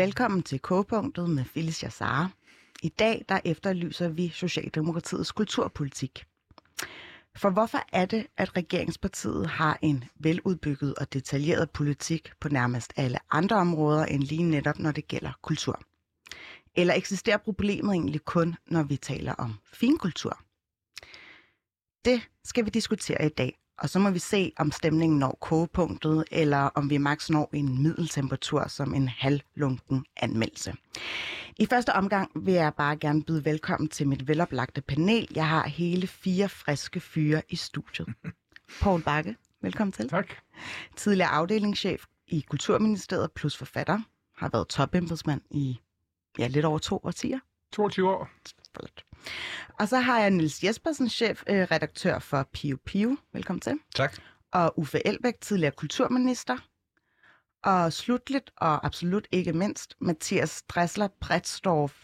Velkommen til K-punktet med Phyllis Jassar. I dag der efterlyser vi Socialdemokratiets kulturpolitik. For hvorfor er det, at regeringspartiet har en veludbygget og detaljeret politik på nærmest alle andre områder end lige netop, når det gælder kultur? Eller eksisterer problemet egentlig kun, når vi taler om finkultur? Det skal vi diskutere i dag, og så må vi se, om stemningen når kogepunktet, eller om vi maks når en middeltemperatur som en halvlunken anmeldelse. I første omgang vil jeg bare gerne byde velkommen til mit veloplagte panel. Jeg har hele fire friske fyre i studiet. Poul Bakke, velkommen til. Tak. Tidligere afdelingschef i Kulturministeriet plus forfatter. Har været topembedsmand i ja, lidt over to årtier. 22 år. Flot. Og så har jeg Nils Jespersen, chef, øh, redaktør for Pio Pio. Velkommen til. Tak. Og Uffe Elbæk, tidligere kulturminister. Og slutligt og absolut ikke mindst, Mathias Dressler Bretstorff,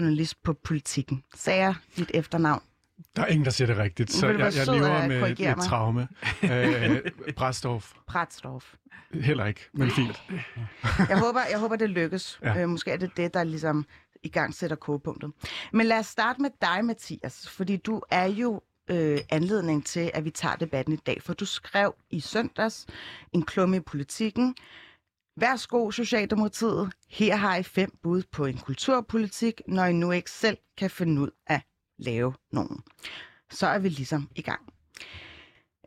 journalist på Politikken. Sagde jeg dit efternavn? Der er ingen, der siger det rigtigt, så jeg, jeg lever med et, traume. øh, Bræstorf. Bretstorff. Heller ikke, men fint. Jeg håber, jeg håber det lykkes. Ja. Øh, måske er det det, der ligesom i gang sætter kogepunktet. Men lad os starte med dig, Mathias, fordi du er jo øh, anledning til, at vi tager debatten i dag. For du skrev i søndags en klumme i politikken. Værsgo, Socialdemokratiet. Her har I fem bud på en kulturpolitik, når I nu ikke selv kan finde ud af at lave nogen. Så er vi ligesom i gang.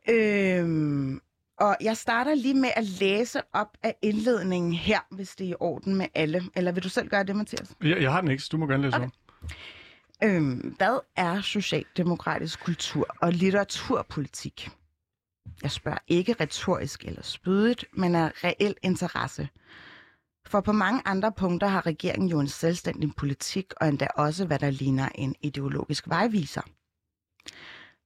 Øhm, og jeg starter lige med at læse op af indledningen her, hvis det er i orden med alle. Eller vil du selv gøre det, Mathias? Jeg, jeg har den ikke, så du må gerne læse Okay. okay. Øhm, hvad er socialdemokratisk kultur og litteraturpolitik? Jeg spørger ikke retorisk eller spydigt, men af reel interesse. For på mange andre punkter har regeringen jo en selvstændig politik, og endda også, hvad der ligner en ideologisk vejviser.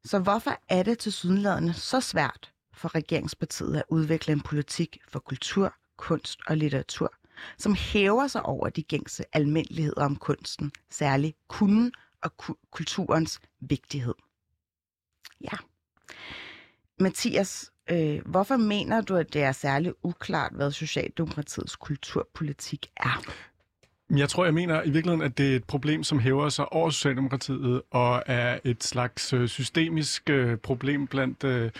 Så hvorfor er det til sydenladende så svært for regeringspartiet at udvikle en politik for kultur, kunst og litteratur, som hæver sig over de gængse almindeligheder om kunsten, særligt kunden og ku- kulturens vigtighed. Ja. Mathias, øh, hvorfor mener du, at det er særligt uklart, hvad Socialdemokratiets kulturpolitik er? Jeg tror, jeg mener i virkeligheden, at det er et problem, som hæver sig over Socialdemokratiet, og er et slags øh, systemisk øh, problem blandt øh,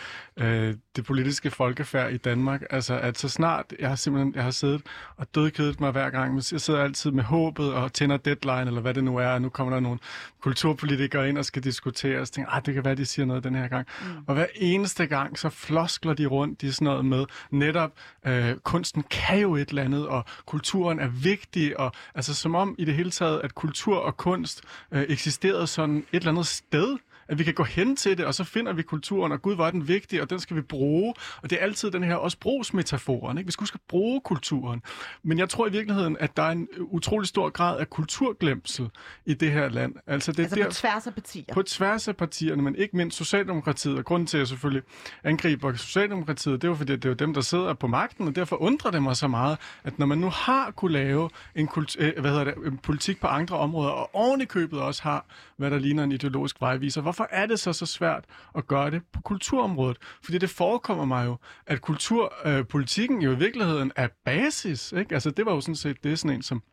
det politiske folkefærd i Danmark. Altså, at så snart jeg har simpelthen jeg har siddet og dødkedet mig hver gang, men jeg sidder altid med håbet og tænder deadline, eller hvad det nu er, og nu kommer der nogle kulturpolitikere ind og skal diskutere, og så tænker ah, det kan være, de siger noget den her gang. Mm. Og hver eneste gang, så floskler de rundt i sådan noget med, netop, øh, kunsten kan jo et eller andet, og kulturen er vigtig, og altså som om i det hele taget, at kultur og kunst øh, eksisterede sådan et eller andet sted, at vi kan gå hen til det, og så finder vi kulturen, og gud, hvor er den vigtig, og den skal vi bruge. Og det er altid den her også brugsmetaforen. Ikke? Vi skal huske at bruge kulturen. Men jeg tror i virkeligheden, at der er en utrolig stor grad af kulturglemsel i det her land. Altså, det er Altså der, på tværs af partier. på tværs af partierne, men ikke mindst Socialdemokratiet. Og grunden til, at jeg selvfølgelig angriber Socialdemokratiet, det er jo fordi, det er jo dem, der sidder på magten, og derfor undrer det mig så meget, at når man nu har kunne lave en, kult, øh, hvad hedder det, en politik på andre områder, og oven i købet også har, hvad der ligner en ideologisk vejviser, hvorfor er det så så svært at gøre det på kulturområdet? Fordi det forekommer mig jo, at kulturpolitikken øh, jo i virkeligheden er basis. Ikke? Altså, det var jo sådan set det, er sådan en som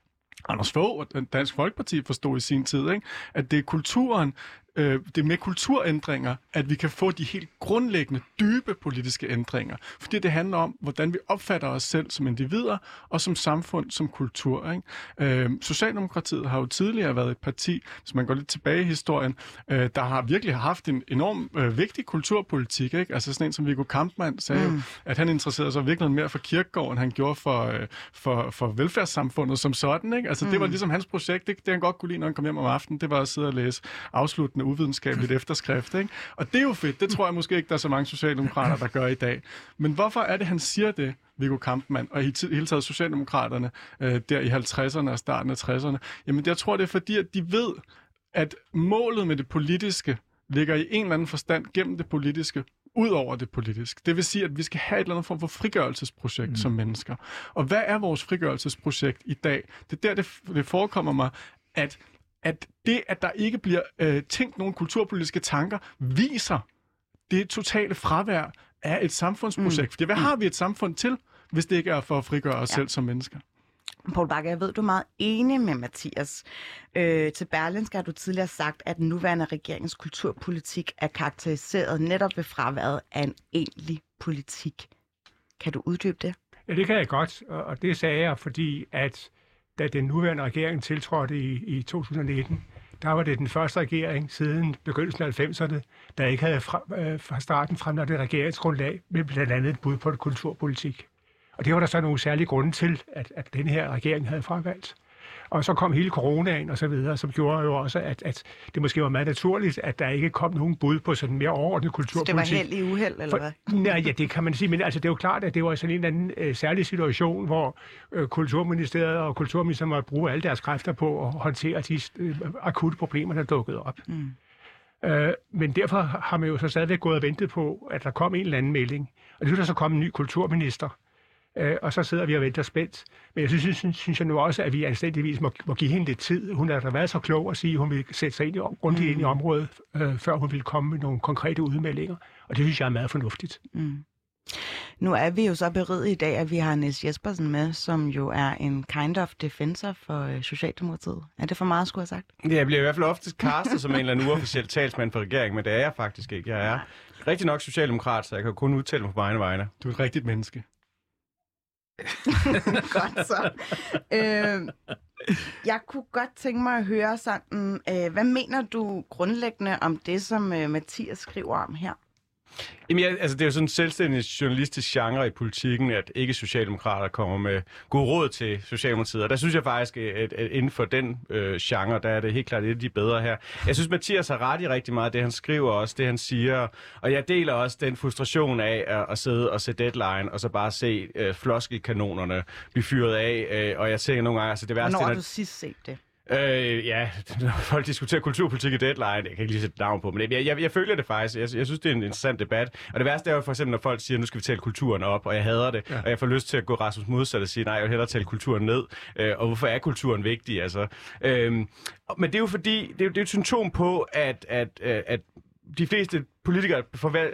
Anders Fogh og Dansk Folkeparti forstod i sin tid, ikke? at det er kulturen, øh, det er med kulturændringer, at vi kan få de helt grundlæggende, dybe politiske ændringer. Fordi det handler om, hvordan vi opfatter os selv som individer og som samfund, som kultur. Ikke? Øh, Socialdemokratiet har jo tidligere været et parti, hvis man går lidt tilbage i historien, øh, der har virkelig haft en enorm øh, vigtig kulturpolitik. Ikke? Altså sådan en som Viggo Kampmann sagde mm. jo, at han interesserede sig virkelig mere for kirkegården, han gjorde for, øh, for, for velfærdssamfundet som sådan. Ikke? Altså mm. det var ligesom hans projekt. Det, det han godt kunne lide, når han kom hjem om aftenen, det var at sidde og læse afsluttende uvidenskabeligt efterskrift. Ikke? Og det er jo fedt. Det tror jeg måske ikke, der er så mange socialdemokrater, der gør i dag. Men hvorfor er det, han siger det, Viggo Kampmann, og i hele taget Socialdemokraterne, øh, der i 50'erne og starten af 60'erne? Jamen, jeg tror, det er fordi, at de ved, at målet med det politiske ligger i en eller anden forstand gennem det politiske, ud over det politiske. Det vil sige, at vi skal have et eller andet form for frigørelsesprojekt mm. som mennesker. Og hvad er vores frigørelsesprojekt i dag? Det er der, det, det forekommer mig, at at det, at der ikke bliver øh, tænkt nogle kulturpolitiske tanker, viser det totale fravær af et samfundsprojekt. Mm. Fordi hvad har vi et samfund til, hvis det ikke er for at frigøre os ja. selv som mennesker? Poul Bakke, jeg ved, du er meget enig med Mathias. Øh, til Berlinske har du tidligere sagt, at den nuværende regeringens kulturpolitik er karakteriseret netop ved fraværet af en egentlig politik. Kan du uddybe det? Ja, det kan jeg godt, og det sagde jeg, fordi at da den nuværende regering tiltrådte i, i 2019, der var det den første regering siden begyndelsen af 90'erne, der ikke havde fra, øh, fra starten fremlagt et regeringsgrundlag med blandt andet et bud på det kulturpolitik. Og det var der så nogle særlige grunde til, at, at den her regering havde fravalgt. Og så kom hele coronaen og så videre, som gjorde jo også, at, at det måske var meget naturligt, at der ikke kom nogen bud på sådan mere overordnet kulturpolitik. Så det var held i uheld, eller hvad? For, nej, ja, det kan man sige, men altså, det er jo klart, at det var sådan en eller anden øh, særlig situation, hvor øh, Kulturministeriet og Kulturministeren måtte bruge alle deres kræfter på at håndtere de øh, akutte problemer, der dukkede op. Mm. Øh, men derfor har man jo så stadigvæk gået og ventet på, at der kom en eller anden melding. Og nu er der så kommet en ny kulturminister, øh, og så sidder vi og venter spændt. Men jeg synes, synes, synes jeg nu også, at vi anstændigvis må, må give hende lidt tid. Hun har da været så klog at sige, at hun vil sætte sig ind i, grundigt ind i mm. området, øh, før hun vil komme med nogle konkrete udmeldinger. Og det synes jeg er meget fornuftigt. Mm. Nu er vi jo så beriget i dag, at vi har Niels Jespersen med, som jo er en kind of defensor for øh, Socialdemokratiet. Er det for meget, skulle jeg have sagt? Ja, jeg bliver i hvert fald ofte castet som en eller anden uofficiel talsmand for regeringen, men det er jeg faktisk ikke. Jeg er rigtig nok socialdemokrat, så jeg kan kun udtale mig på egne vegne. Du er et rigtigt menneske. godt så. Øh, jeg kunne godt tænke mig at høre sådan, øh, hvad mener du grundlæggende om det, som øh, Mathias skriver om her? Jamen, ja, altså, det er jo sådan en selvstændig journalistisk genre i politikken, at ikke socialdemokrater kommer med gode råd til Socialdemokratiet. Og der synes jeg faktisk, at, at inden for den øh, genre, der er det helt klart et af de bedre her. Jeg synes, Mathias har ret i rigtig meget det, han skriver også, det han siger. Og jeg deler også den frustration af at, at sidde og se deadline, og så bare se øh, floskelkanonerne blive fyret af. Øh, og jeg tænker nogle gange, altså det værste... Hvornår har du sidst set det? Øh, ja, når folk diskuterer kulturpolitik i deadline, jeg kan ikke lige sætte navn på, men jeg, jeg, jeg føler det faktisk. Jeg, jeg synes, det er en interessant debat. Og det værste er jo for eksempel, når folk siger, nu skal vi tale kulturen op, og jeg hader det, ja. og jeg får lyst til at gå Rasmus modsat og sige, nej, jeg vil hellere tale kulturen ned. Øh, og hvorfor er kulturen vigtig? Altså, øh, men det er jo fordi, det er, det er et symptom på, at, at, at, at de fleste politikere,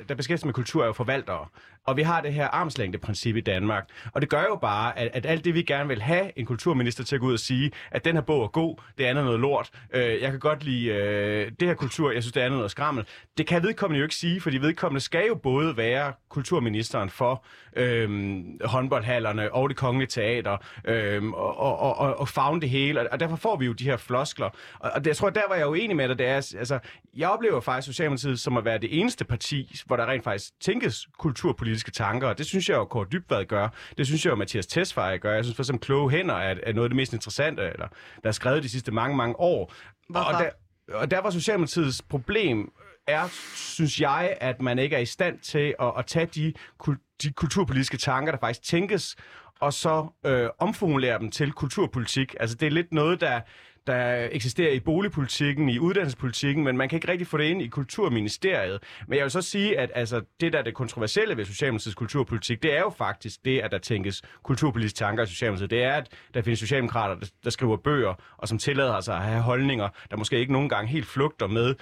der beskæftiger sig med kultur, er jo forvaltere. Og vi har det her armslængdeprincip i Danmark. Og det gør jo bare, at, at alt det, vi gerne vil have en kulturminister til at gå ud og sige, at den her bog er god, det andet er noget lort. Øh, jeg kan godt lide øh, det her kultur, jeg synes, det andet er noget skrammel. Det kan vedkommende jo ikke sige, fordi vedkommende skal jo både være kulturministeren for øh, håndboldhallerne og det kongelige teater øh, og, og, og, og fagne det hele. Og derfor får vi jo de her floskler. Og, og det, jeg tror, der var jeg jo enig med dig, det er, altså, jeg oplever faktisk Socialdemokratiet som at være det eneste parti, hvor der rent faktisk tænkes kulturpolitiske tanker, og det synes jeg jo, Kåre Dybvad gør. Det synes jeg jo, Mathias Tesfaye gør. Jeg synes for eksempel, Kloge Hænder er, er noget af det mest interessante, eller der er skrevet de sidste mange, mange år. Hvorfor? Og der, og der var Socialdemokratiets problem er, synes jeg, at man ikke er i stand til at, at tage de, de kulturpolitiske tanker, der faktisk tænkes, og så øh, omformulere dem til kulturpolitik. Altså det er lidt noget, der der eksisterer i boligpolitikken, i uddannelsespolitikken, men man kan ikke rigtig få det ind i kulturministeriet. Men jeg vil så sige, at altså, det der er det kontroversielle ved Socialdemokratiets kulturpolitik, det er jo faktisk det, at der tænkes kulturpolitiske tanker i Socialdemokratiet. Det er, at der findes socialdemokrater, der, der skriver bøger, og som tillader sig at have holdninger, der måske ikke nogen gange helt flugter med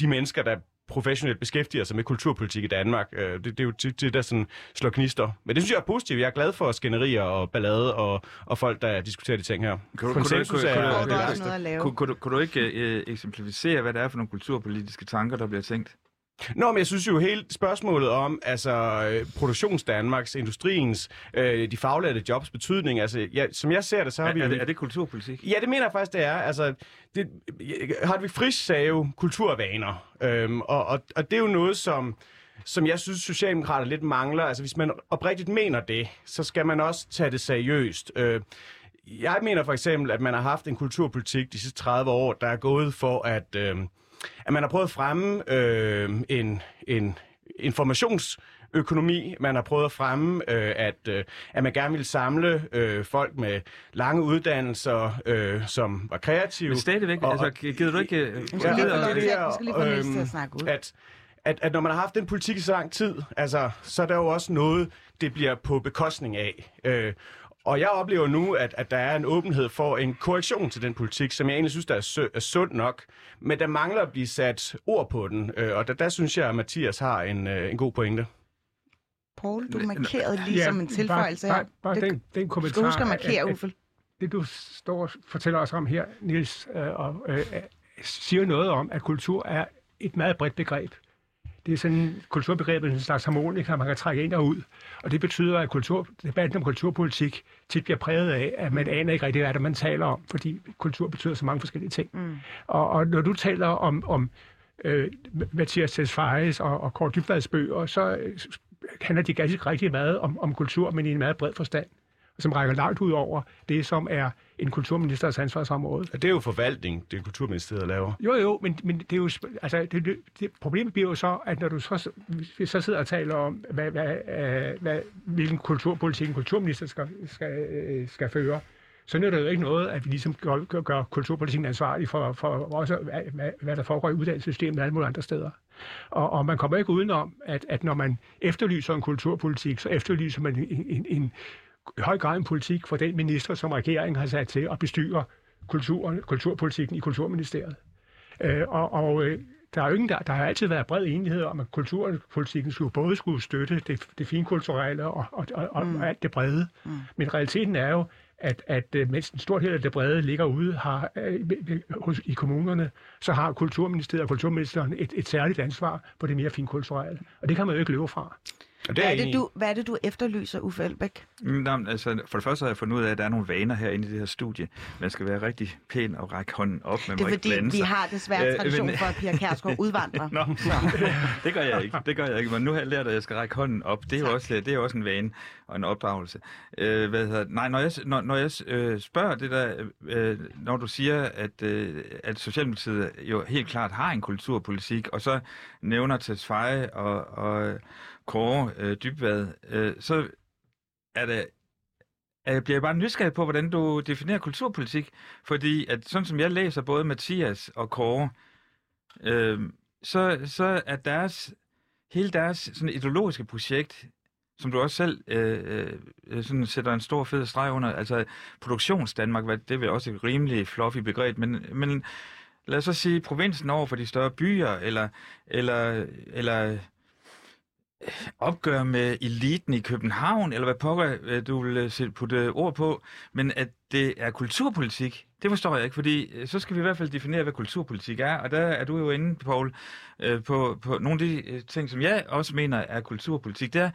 de mennesker, der professionelt beskæftiger sig med kulturpolitik i Danmark. Øh, det, det er jo det, det der sådan slår knister. Men det synes jeg er positivt. Jeg er glad for skænderier og ballade og, og folk, der diskuterer de ting her. Er... Kunne du ikke øh, eksemplificere, hvad det er for nogle kulturpolitiske tanker, der bliver tænkt? Nå, men jeg synes jo helt spørgsmålet om altså øh, produktionsdanmarks, industriens, øh, de faglærte jobs betydning, altså ja, som jeg ser det, så har er, vi... Er det, er det kulturpolitik? Ja, det mener jeg faktisk, det er. Altså, det, vi Frisch sagde jo kulturvaner, øhm, og, og, og det er jo noget, som som jeg synes, Socialdemokrater lidt mangler. Altså, hvis man oprigtigt mener det, så skal man også tage det seriøst. Øh, jeg mener for eksempel, at man har haft en kulturpolitik de sidste 30 år, der er gået for at... Øh, at man har prøvet at fremme øh, en, en informationsøkonomi. Man har prøvet at fremme, øh, at, øh, at man gerne ville samle øh, folk med lange uddannelser, øh, som var kreative. Men stadigvæk, og, altså, gider du ikke... Øh, ja, ja, det, det der, skal lige få øh, til at snakke ud. At, at, at når man har haft den politik i så lang tid, altså, så er der jo også noget, det bliver på bekostning af. Øh, og jeg oplever nu, at, at der er en åbenhed for en korrektion til den politik, som jeg egentlig synes, der er, sø- er sund nok. Men der mangler at blive sat ord på den, øh, og der, der synes jeg, at Mathias har en, øh, en god pointe. Paul, du markerede lige ja, som en tilføjelse her. Bare, bare det, den, den kommentar, skal huske at markere, Uffe. det du står og fortæller os om her, Nils, øh, og øh, siger noget om, at kultur er et meget bredt begreb. Det er sådan, kulturbegrebet en slags harmonika, man kan trække ind og ud. Og det betyder, at kultur, debatten om kulturpolitik tit bliver præget af, at man aner ikke rigtig, hvad det man taler om, fordi kultur betyder så mange forskellige ting. Mm. Og, og når du taler om, om øh, Mathias Tesfayes og, og Kåre Dybvads bøger, så handler de ganske rigtig meget om, om kultur, men i en meget bred forstand som rækker langt ud over det, som er en kulturministers ansvarsområde. Ja, det er jo forvaltning, det kulturministeriet laver. Jo, jo, men, men det er jo, altså, det, det, problemet bliver jo så, at når du så, vi så sidder og taler om, hvad, hvad, øh, hvad, hvilken kulturpolitik en kulturminister skal, skal, øh, skal føre, så er det jo ikke noget, at vi ligesom gør, gør, gør kulturpolitikken ansvarlig for, for også, hvad, hvad, hvad der foregår i uddannelsessystemet og alle mulige andre steder. Og, og man kommer ikke udenom, at, at når man efterlyser en kulturpolitik, så efterlyser man en, en, en høj grad en politik for den minister, som regeringen har sat til at bestyre kulturen, kulturpolitikken i Kulturministeriet. Øh, og og øh, der, er jo ingen, der, der har altid været bred enighed om, at kulturpolitikken skulle både skulle støtte det, det finkulturelle og, og, og, mm. og alt det brede. Mm. Men realiteten er jo, at, at øh, mens en stor del af det brede ligger ude har, øh, hos, i kommunerne, så har Kulturministeriet og Kulturministeren et, et særligt ansvar på det mere finkulturelle. Og det kan man jo ikke løbe fra. Og det hvad, er det, du, hvad er det, du efterlyser, Uffe Elbæk? Mm, altså, for det første har jeg fundet ud af, at der er nogle vaner herinde i det her studie. Man skal være rigtig pæn og række hånden op. Man det er fordi, vi har desværre øh, tradition men... for, at Pia Kærsgaard udvandrer. Nå, det gør jeg ikke. Det gør jeg ikke. Men nu har jeg lært, at jeg skal række hånden op. Det er, jo også, det er også en vane og en opdragelse. Øh, hvad hedder, nej, når jeg, når, når jeg øh, spørger det der, øh, når du siger, at, øh, at Socialdemokratiet jo helt klart har en kulturpolitik, og så nævner Tesfaye og, og Kåre øh, Dybvad, øh, så er det jeg bliver bare nysgerrig på, hvordan du definerer kulturpolitik. Fordi at sådan som jeg læser både Mathias og Kåre, øh, så, så er deres, hele deres sådan ideologiske projekt, som du også selv øh, øh, sådan sætter en stor fed streg under, altså produktionsdanmark, det er vel også et rimelig fluffy begreb, men, men lad os så sige provinsen over for de større byer, eller, eller, eller opgør med eliten i København, eller hvad pokker øh, du vil øh, putte sætte ord på, men at det er kulturpolitik, det forstår jeg ikke, fordi så skal vi i hvert fald definere, hvad kulturpolitik er, og der er du jo inde, Paul, på, på nogle af de ting, som jeg også mener er kulturpolitik. Det er,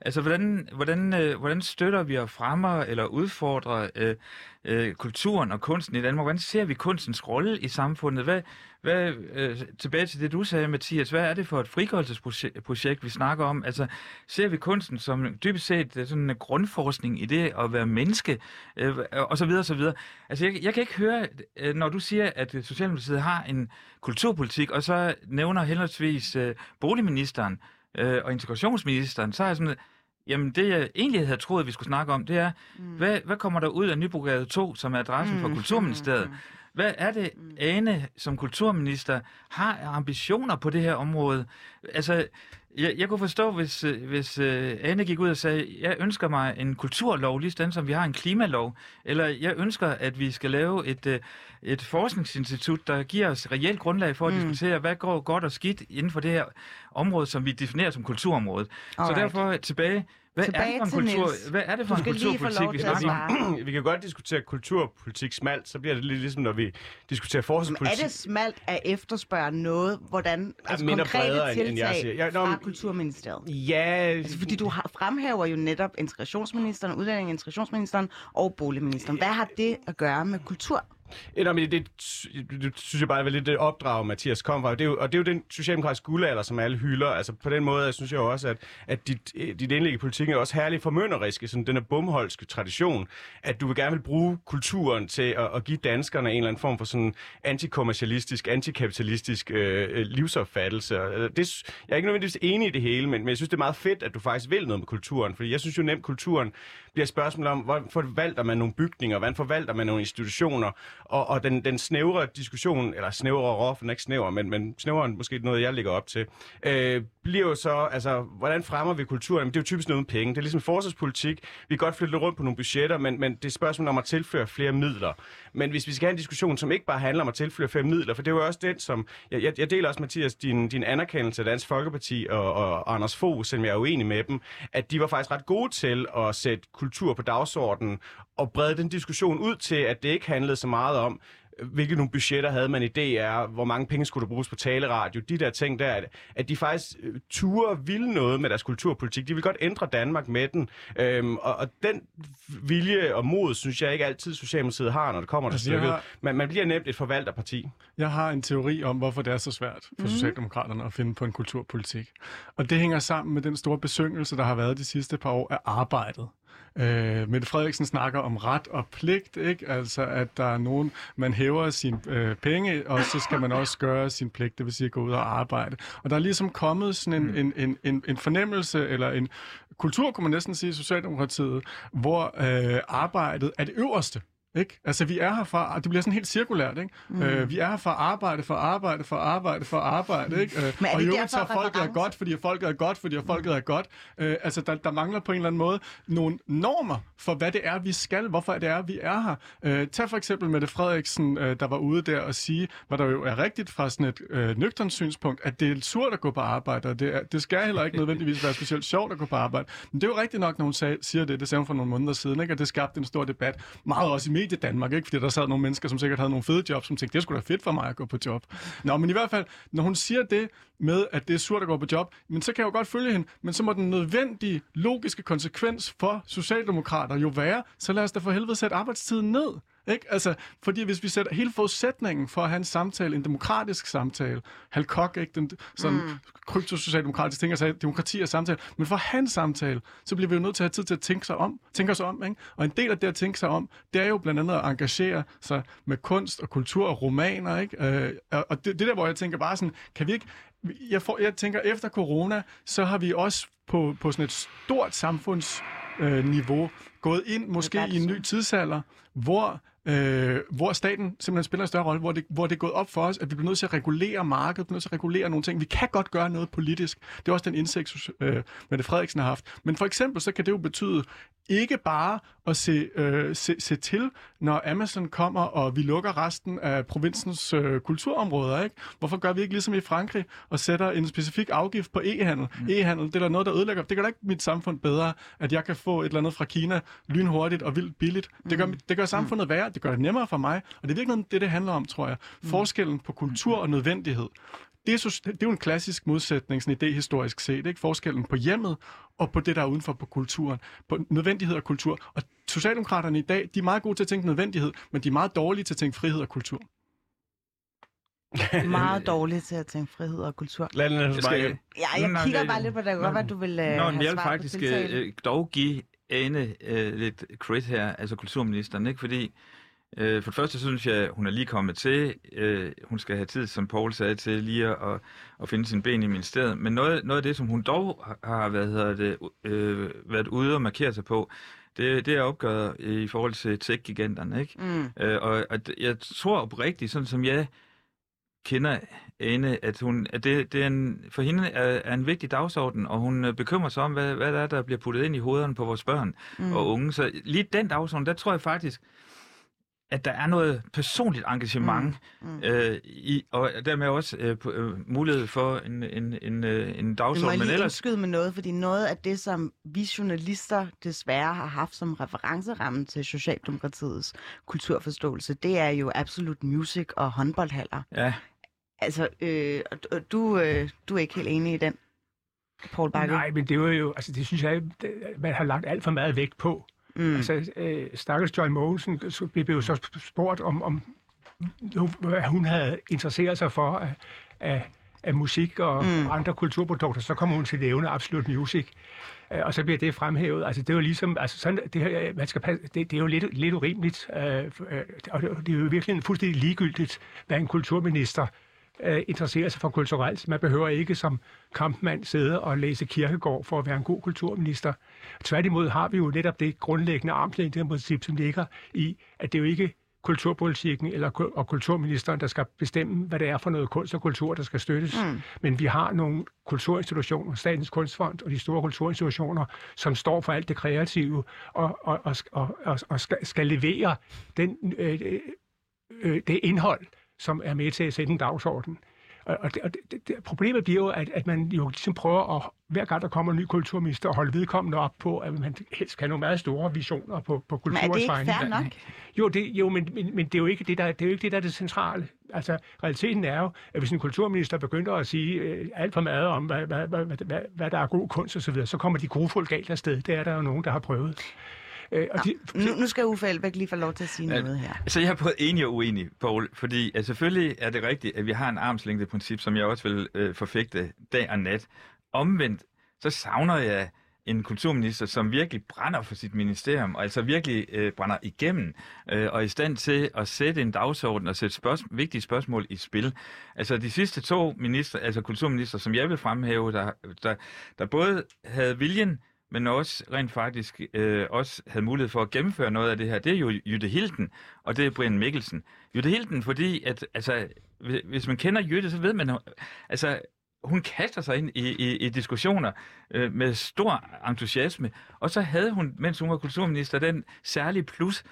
Altså, hvordan, hvordan, øh, hvordan støtter vi og fremmer eller udfordrer øh, øh, kulturen og kunsten i Danmark? Hvordan ser vi kunstens rolle i samfundet? Hvad, hvad, øh, tilbage til det, du sagde, Mathias. Hvad er det for et frigørelsesprojekt, vi snakker om? Altså, ser vi kunsten som dybest set øh, sådan en grundforskning i det at være menneske, øh, og så videre, og så videre. Altså, jeg, jeg kan ikke høre, øh, når du siger, at øh, Socialdemokratiet har en kulturpolitik, og så nævner henholdsvis øh, boligministeren, øh, og integrationsministeren, så er jeg sådan, jamen det jeg egentlig havde troet, vi skulle snakke om, det er, mm. hvad, hvad kommer der ud af Nybrogade 2, som er adressen mm. for Kulturministeriet? Mm. Hvad er det, mm. Ane som kulturminister har ambitioner på det her område? Altså, jeg, jeg kunne forstå, hvis, øh, hvis uh, Anne gik ud og sagde, jeg ønsker mig en kulturlov, lige sådan som vi har en klimalov, eller jeg ønsker, at vi skal lave et, uh, et forskningsinstitut, der giver os reelt grundlag for at mm. diskutere, hvad går godt og skidt inden for det her område, som vi definerer som kulturområdet. Alright. Så derfor tilbage hvad er, det for en kultur, hvad er det for en kulturpolitik, vi snakker om? vi kan godt diskutere kulturpolitik smalt, så bliver det lidt ligesom, når vi diskuterer forsvarspolitik. Men er det smalt at efterspørge noget, hvordan, altså ja, konkrete bredere, tiltag end jeg siger. Ja, når, fra Kulturministeriet? Ja. Altså, fordi du har, fremhæver jo netop integrationsministeren, udlænding integrationsministeren og boligministeren. Hvad har det at gøre med kultur? Nå, men det, det, det, synes jeg bare er lidt det opdrag, Mathias kom fra. Det er jo, og det er jo den socialdemokratiske guldalder, som alle hylder. Altså på den måde, jeg synes jeg også, at, at dit, øh, dit indlæg i politikken er også herligt formønderiske, sådan den er bumholske tradition, at du vil gerne vil bruge kulturen til at, at give danskerne en eller anden form for sådan antikommercialistisk, antikapitalistisk øh, øh livsopfattelse. Øh, det, jeg er ikke nødvendigvis enig i det hele, men, men jeg synes, det er meget fedt, at du faktisk vil noget med kulturen, fordi jeg synes jo nemt, kulturen bliver spørgsmål om, hvordan forvalter man nogle bygninger, hvordan forvalter man nogle institutioner, og, og den, den snævre diskussion, eller snævre for den er ikke snæver, men, men snævre måske noget, jeg ligger op til, øh, bliver jo så, altså, hvordan fremmer vi kulturen? Jamen, det er jo typisk noget med penge. Det er ligesom forsvarspolitik. Vi kan godt flytte rundt på nogle budgetter, men, men det er spørgsmål om at tilføre flere midler. Men hvis vi skal have en diskussion, som ikke bare handler om at tilføre flere midler, for det er jo også den, som... Jeg, jeg, jeg deler også, Mathias, din, din anerkendelse af Dansk Folkeparti og, og Anders Fogh, selvom jeg er uenig med dem, at de var faktisk ret gode til at sætte kultur på dagsordenen og brede den diskussion ud til, at det ikke handlede så meget om, hvilke nogle budgetter havde man i DR, hvor mange penge skulle der bruges på taleradio, de der ting der, at, at de faktisk øh, turer ville noget med deres kulturpolitik. De vil godt ændre Danmark med den, øhm, og, og den vilje og mod, synes jeg ikke altid Socialdemokratiet har, når det kommer til Altså, stykket. har- Man, man bliver nemt et forvalterparti. Jeg har en teori om, hvorfor det er så svært for mm. Socialdemokraterne at finde på en kulturpolitik. Og det hænger sammen med den store besyngelse, der har været de sidste par år af arbejdet. Øh, Mette Frederiksen snakker om ret og pligt, ikke? Altså, at der er nogen, man hæver sine øh, penge, og så skal man også gøre sin pligt, det vil sige at gå ud og arbejde. Og der er ligesom kommet sådan en, en, en, en, en fornemmelse, eller en kultur, kunne man næsten sige, i Socialdemokratiet, hvor øh, arbejdet er det øverste. Ikke? Altså, vi er her for, det bliver sådan helt cirkulært, ikke? Mm. Øh, vi er her for arbejde, for arbejde, for arbejde, for arbejde, ikke? Øh, Men og i øvrigt så er folket er godt, fordi folket er godt, fordi folket er godt. Øh, altså, der, der mangler på en eller anden måde nogle normer for, hvad det er, vi skal, hvorfor det er, vi er her. Øh, tag for eksempel Mette Frederiksen, øh, der var ude der og sige, hvad der jo er rigtigt fra sådan et øh, nøgternt synspunkt, at det er surt at gå på arbejde, og det, er, det skal heller ikke nødvendigvis være specielt sjovt at gå på arbejde. Men det er jo rigtigt nok, når hun sag, siger det, det sagde hun for nogle måneder siden, ikke? og det skabte en stor debat, meget også i Medie Danmark, ikke? fordi der sad nogle mennesker, som sikkert havde nogle fede jobs, som tænkte, det skulle da fedt for mig at gå på job. Nå, men i hvert fald, når hun siger det med, at det er surt at gå på job, men så kan jeg jo godt følge hende, men så må den nødvendige, logiske konsekvens for Socialdemokrater jo være, så lad os da for helvede sætte arbejdstiden ned. Ikke? Altså, fordi hvis vi sætter hele forudsætningen for at have en samtale, en demokratisk samtale, Hal Koch, ikke? Den, sådan mm. kryptosocialdemokratisk ting, altså demokrati og samtale, men for at have en samtale, så bliver vi jo nødt til at have tid til at tænke sig om, tænke os om, ikke? Og en del af det at tænke sig om, det er jo blandt andet at engagere sig med kunst og kultur og romaner, ikke? Øh, og og det, det der, hvor jeg tænker bare sådan, kan vi ikke, jeg, får, jeg tænker, efter corona, så har vi også på, på sådan et stort samfundsniveau øh, niveau gået ind måske i en ny tidsalder, hvor øh, hvor staten simpelthen spiller en større rolle, hvor det, hvor det er gået op for os, at vi bliver nødt til at regulere markedet, bliver nødt til at regulere nogle ting. Vi kan godt gøre noget politisk. Det er også den indsigt, øh, Mette Frederiksen har haft. Men for eksempel, så kan det jo betyde ikke bare at se, øh, se, se til, når Amazon kommer, og vi lukker resten af provinsens øh, kulturområder. Ikke? Hvorfor gør vi ikke ligesom i Frankrig, og sætter en specifik afgift på e-handel? Mm. E-handel, det er der noget, der ødelægger. Det gør da ikke mit samfund bedre, at jeg kan få et eller andet fra Kina lynhurtigt og vildt billigt. Det gør, det gør samfundet værre, det gør det nemmere for mig, og det er virkelig det, det handler om, tror jeg. Forskellen på kultur og nødvendighed. Det er, så, det er jo en klassisk modsætning, sådan idéhistorisk set, ikke? Forskellen på hjemmet og på det, der er udenfor på kulturen. På nødvendighed og kultur. Og Socialdemokraterne i dag, de er meget gode til at tænke nødvendighed, men de er meget dårlige til at tænke frihed og kultur. Meget dårligt til at tænke frihed og kultur. Lad den Jeg skal- Ja, jeg Nå, kigger bare lidt på det. Godt være, du vil Nå, men have jeg vil faktisk øh, dog give Ane øh, lidt credit her, altså kulturministeren, ikke? Fordi øh, for det første synes jeg, hun er lige kommet til. Øh, hun skal have tid, som Paul sagde, til lige at, at, finde sin ben i ministeriet. Men noget, noget af det, som hun dog har- har hvad hedder det, øh, været ude og markere sig på, det, det er opgøret i forhold til tech-giganterne, ikke? Mm. Øh, og at jeg tror oprigtigt, sådan som jeg kender Ane, at, hun, at det, det er en, for hende er, er en vigtig dagsorden, og hun øh, bekymrer sig om, hvad, hvad der er, der bliver puttet ind i hovederne på vores børn mm. og unge. Så lige den dagsorden, der tror jeg faktisk, at der er noget personligt engagement, mm. Mm. Øh, i, og dermed også øh, på, øh, mulighed for en, en, en, øh, en må dagsorden. Men lige ellers, med noget, fordi noget af det, som vi journalister desværre har haft som referenceramme til Socialdemokratiets kulturforståelse, det er jo Absolute Music og håndboldhaller. ja, Altså, øh, og du- du, øh, du er ikke helt enig i den, Paul Bakke? Nej, men det var jo, altså det synes jeg, man har lagt alt for meget vægt på. Mm. Altså, øh, Stakkels Joy Mogensen så blev jo så spurgt om, om hvad hun havde interesseret sig for af, af, af musik og mm. andre kulturprodukter, så kommer hun til nævne Absolute Music. Øh, Og så bliver det fremhævet. Altså, det er jo ligesom, altså sådan, det, her, man skal passe, det, det er jo lidt, lidt urimeligt, øh, og det, det er jo virkelig fuldstændig ligegyldigt, hvad en kulturminister øh, interesserer sig for kulturelt. Man behøver ikke som kampmand sidde og læse kirkegård for at være en god kulturminister. Tværtimod har vi jo netop det grundlæggende armslængdeprincip, som ligger i, at det er jo ikke kulturpolitikken eller, og kulturministeren, der skal bestemme, hvad det er for noget kunst og kultur, der skal støttes. Mm. Men vi har nogle kulturinstitutioner, Statens Kunstfond og de store kulturinstitutioner, som står for alt det kreative og, og, og, og, og, og skal, skal levere den, øh, øh, det indhold, som er med til at sætte en dagsorden. Og, det, og det, det, problemet bliver jo, at, at man jo ligesom prøver at, hver gang der kommer en ny kulturminister, at holde vedkommende op på, at man helst kan have nogle meget store visioner på, på kulturens Men er det ikke vegne. fair nok? Jo, det, jo men, men, men det, er jo ikke det, der, det er jo ikke det, der er det centrale. Altså, realiteten er jo, at hvis en kulturminister begynder at sige øh, alt for meget om, hvad, hvad, hvad, hvad, hvad, der er god kunst osv., så, videre, så kommer de grofuldt galt afsted. Det er der jo nogen, der har prøvet. Øh, og de, Nu, nu skal Uffe Elbæk lige få lov til at sige Ja. noget her. Så jeg er både enig og uenig, Poul, fordi altså, selvfølgelig er det rigtigt, at vi har en armslængdeprincip, som jeg også vil øh, forfægte dag og nat. Omvendt, så savner jeg en kulturminister, som virkelig brænder for sit ministerium, og altså virkelig øh, brænder igennem, øh, og er i stand til at sætte en dagsorden og sætte spørgsmål, vigtige spørgsmål i spil. Altså de sidste to minister, altså kulturminister, som jeg vil fremhæve, der, der, der både havde viljen, men også rent faktisk øh, også havde mulighed for at gennemføre noget af det her, det er jo Jytte Hilden, og det er Brian Mikkelsen. Jytte Hilden, fordi at, altså, hvis- man kender Jytte, så ved man, altså, hun kaster sig ind i, i, i diskussioner øh, med stor entusiasme, og så havde hun, mens hun var kulturminister, den særlige plus,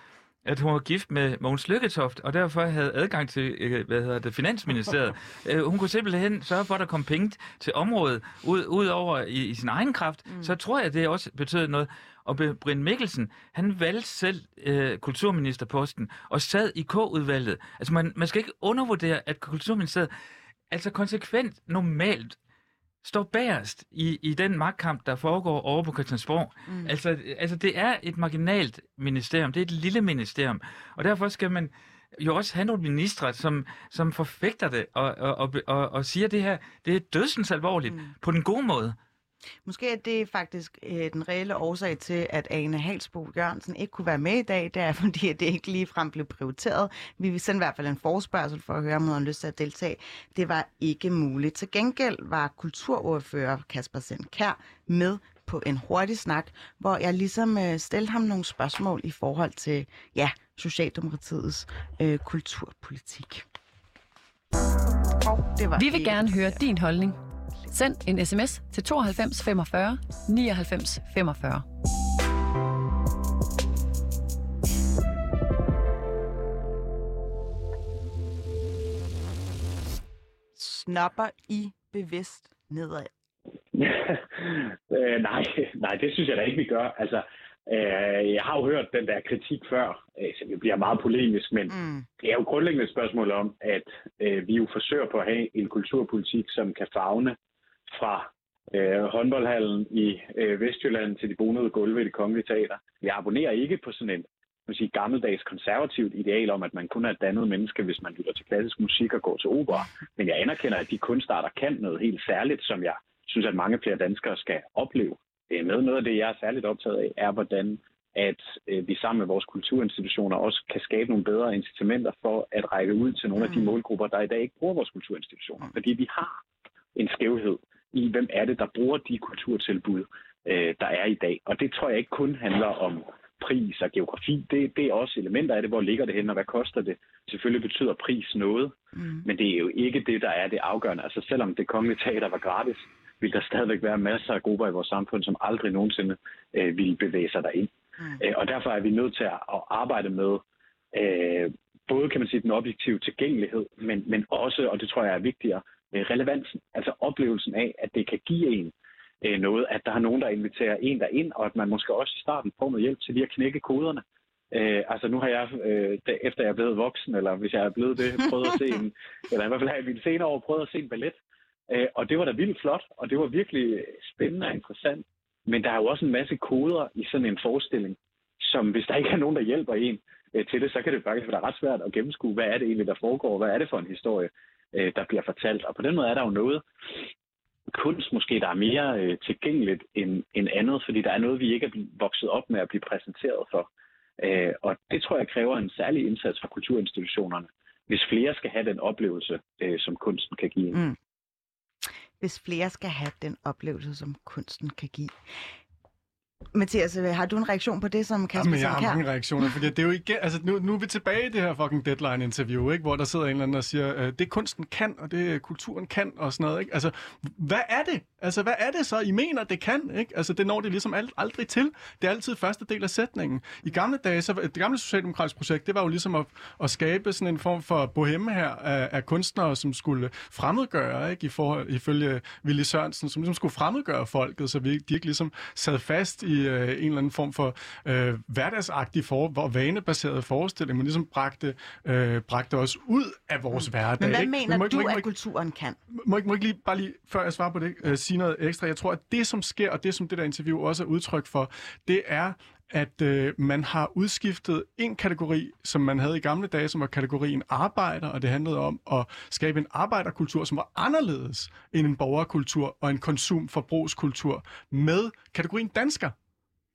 at hun var gift med Mogens Lykketoft, og derfor havde adgang til, øh, hvad hedder det, Finansministeriet. Øh, hun kunne simpelthen sørge for, at der kom penge til området, ud, ud over i, i sin egen kraft. Mm. Så tror jeg, det også betød noget. Og Brian Mikkelsen, han valgte selv øh, kulturministerposten og sad i K-udvalget. Altså, man, man skal ikke undervurdere, at kulturministeriet altså konsekvent normalt står bagerst i, i den magtkamp, der foregår over på Christiansborg. Mm. Altså, altså, det er et marginalt ministerium, det er et lille ministerium, og derfor skal man jo også have nogle ministre, som, som forfægter det og, og, og, og, og siger, at det her det er dødsens alvorligt mm. på den gode måde. Måske er det faktisk øh, den reelle årsag til, at Ane Halsbo Jørgensen ikke kunne være med i dag. Det er, fordi at det ikke lige frem blev prioriteret. Vi vil sende i hvert fald en forspørgsel for at høre, om hun har lyst til at deltage. Det var ikke muligt. Til gengæld var kulturordfører Kasper Sendkær med på en hurtig snak, hvor jeg ligesom øh, stillede ham nogle spørgsmål i forhold til, ja, Socialdemokratiets øh, kulturpolitik. Og det var Vi vil gerne høre din holdning. Send en sms til 92 45 99 45. Snopper I bevidst nedad? øh, nej, nej, det synes jeg da ikke, vi gør. Altså, øh, jeg har jo hørt den der kritik før, øh, som jo bliver meget polemisk, men Mm. det er jo grundlæggende et spørgsmål om, at øh, vi jo forsøger på at have en kulturpolitik, som kan fagne fra øh, håndboldhallen i øh, Vestjylland til de bonede gulve i det kongelige teater. Jeg abonnerer ikke på sådan en man sige, gammeldags konservativt ideal om, at man kun er et dannet menneske, hvis man lytter til klassisk musik og går til opera. Men jeg anerkender, at de kunstarter kan noget helt særligt, som jeg synes, at mange flere danskere skal opleve. Øh, Med noget af det, jeg er særligt optaget af, er, hvordan at øh, vi sammen med vores kulturinstitutioner også kan skabe nogle bedre incitamenter for at række ud til nogle af de Mm. målgrupper, der i dag ikke bruger vores kulturinstitutioner. Fordi vi har en skævhed i, hvem er det, der bruger de kulturtilbud, øh, der er i dag. Og det tror jeg ikke kun handler om pris og geografi. Det, det er også elementer af det, hvor ligger det hen, og hvad koster det. Selvfølgelig betyder pris noget, Mm. men det er jo ikke det, der er det afgørende. Altså selvom det kongelige teater var gratis, vil der stadigvæk være masser af grupper i vores samfund, som aldrig nogensinde øh, ville bevæge sig derind. Mm. Øh, og derfor er vi nødt til at, at arbejde med øh, både, kan man sige, den objektive tilgængelighed, men, men også, og det tror jeg er vigtigere, relevansen. Altså oplevelsen af, at det kan give en øh, noget, at der er nogen, der inviterer en der ind, og at man måske også i starten får noget hjælp til lige at knække koderne. Øh, altså nu har jeg, øh, efter jeg er blevet voksen, eller hvis jeg er blevet det, prøvet at se en, eller i hvert fald har jeg i mine senere år prøvet at se en ballet. Øh, og det var da vildt flot, og det var virkelig spændende og interessant. Men der er jo også en masse koder i sådan en forestilling, som hvis der ikke er nogen, der hjælper en øh, til det, så kan det faktisk være ret svært at gennemskue, hvad er det egentlig, der foregår, hvad er det for en historie, øh, der bliver fortalt. Og på den måde er der jo noget kunst måske, der er mere øh, tilgængeligt end, end andet, fordi der er noget, vi ikke er vokset op med at blive præsenteret for. Øh, og det tror jeg kræver en særlig indsats fra kulturinstitutionerne, hvis flere skal have den oplevelse, øh, som kunsten kan give. Mm. Hvis flere skal have den oplevelse, som kunsten kan give. Mathias, øh, har du en reaktion på det, som Kasper Jamen, jeg har mange reaktioner, fordi det er jo igen, altså nu, nu er vi tilbage i det her fucking deadline-interview, ikke? hvor der sidder en eller anden og siger, øh, det kunsten kan, og det kulturen kan, og sådan noget. Ikke? Altså, hvad er det? Altså, hvad er det så, I mener, det kan? Ikke? Altså, det når det ligesom ald- aldrig til. Det er altid første del af sætningen. I gamle dage, så, det gamle socialdemokratiske projekt, det var jo ligesom at, at skabe sådan en form for bohemme her af, af kunstnere, som skulle fremmedgøre, ikke? I forhold, ifølge Willy Sørensen, som ligesom skulle fremmedgøre folket, så vi, de ikke ligesom sad fast i øh, en eller anden form for øh, hverdagsagtig for, hvor vanebaseret forestilling, men ligesom bragte, øh, bragte os ud af vores hverdag. Men hvad ikke? mener må, du, må, må, at kulturen kan? må, ikke, må ikke lige, bare lige, før jeg svarer på det, øh, sige noget ekstra. Jeg tror, at det, som sker, og det, som det der interview også er udtryk for, det er, at øh, man har udskiftet en kategori, som man havde i gamle dage, som var kategorien arbejder, og det handlede om at skabe en arbejderkultur, som var anderledes end en borgerkultur og en konsumforbrugskultur, med kategorien dansker.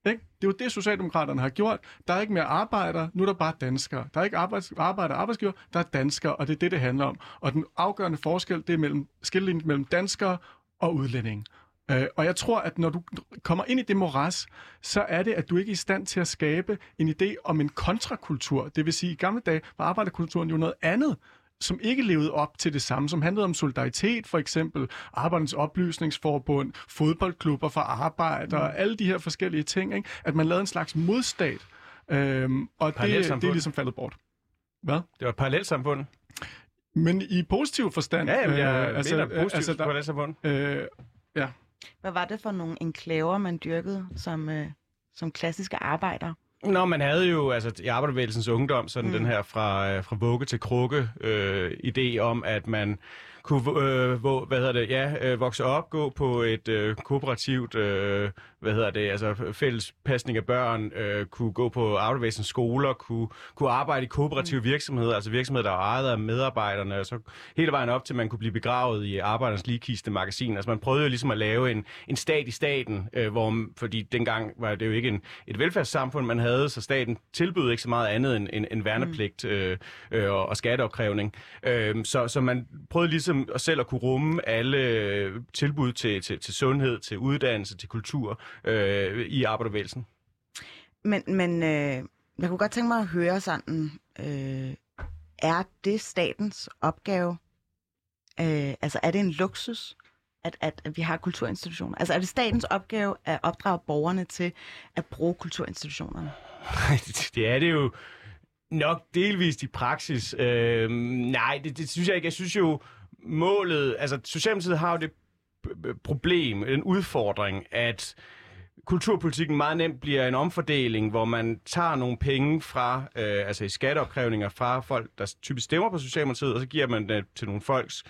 Ikke? Det er jo det, Socialdemokraterne har gjort. Der er ikke mere arbejder, nu er der bare danskere. Der er ikke arbejds, arbejder og arbejdsgiver, der er danskere, og det er det, det handler om. Og den afgørende forskel, det er mellem, skillelinjen mellem danskere og udlændinge. Øh, og jeg tror, at når du kommer ind i det moras, så er det, at du ikke er i stand til at skabe en idé om en kontrakultur. Det vil sige, at i gamle dage var arbejderkulturen jo noget andet som ikke levede op til det samme, som handlede om solidaritet, for eksempel Arbejdernes Oplysningsforbund, fodboldklubber for arbejdere, mm. alle de her forskellige ting, ikke? at man lavede en slags modstat, øhm, og det, Parallelsamfund. det er ligesom faldet bort. Hvad? Det var et parallelt samfund. Men i positiv forstand. Ja, jamen, jeg øh, altså, mener positivt altså, der, parallelt samfund. øh, ja. Hvad var det for nogle enklaver, man dyrkede som, øh, som klassiske arbejdere? Nå, man havde jo altså, i Arbejderbevægelsens Ungdom sådan Mm. mm. den her fra, øh, fra vugge til krukke øh, idé om, at man kunne øh, hvor, hvad hedder det, ja, øh, vokse op, gå på et øh, kooperativt, øh, hvad hedder det, altså fælles pasning af børn, øh, kunne gå på arbejderbevægelsens skoler, kunne, kunne arbejde i kooperative mm. virksomheder, altså virksomheder, der var ejet af medarbejderne, og så hele vejen op til, at man kunne blive begravet i Arbejdernes Ligkiste magasin. Altså man prøvede jo ligesom at lave en, en stat i staten, øh, hvor, fordi dengang var det jo ikke en, et velfærdssamfund, man havde, så staten tilbød ikke så meget andet end, end, end værnepligt øh, øh, og, og skatteopkrævning. Øh, så, så man prøvede ligesom at selv at kunne rumme alle øh, tilbud til, til, til sundhed, til uddannelse, til kultur øh, i arbejderbevægelsen. Men, men øh, jeg kunne godt tænke mig at høre sådan, øh, er det statens opgave? Øh, altså er det en luksus, at, at, at vi har kulturinstitutioner? Altså er det statens opgave at opdrage borgerne til at bruge kulturinstitutionerne? det er det jo nok delvist i praksis. Øh, nej, det, det synes jeg ikke. Jeg synes jo, målet... Altså, Socialdemokratiet har jo det problem, en udfordring, at kulturpolitikken meget nemt bliver en omfordeling, hvor man tager nogle penge fra, øh, altså i skatteopkrævninger fra folk, der typisk stemmer på Socialdemokratiet, og så giver man det til nogle folks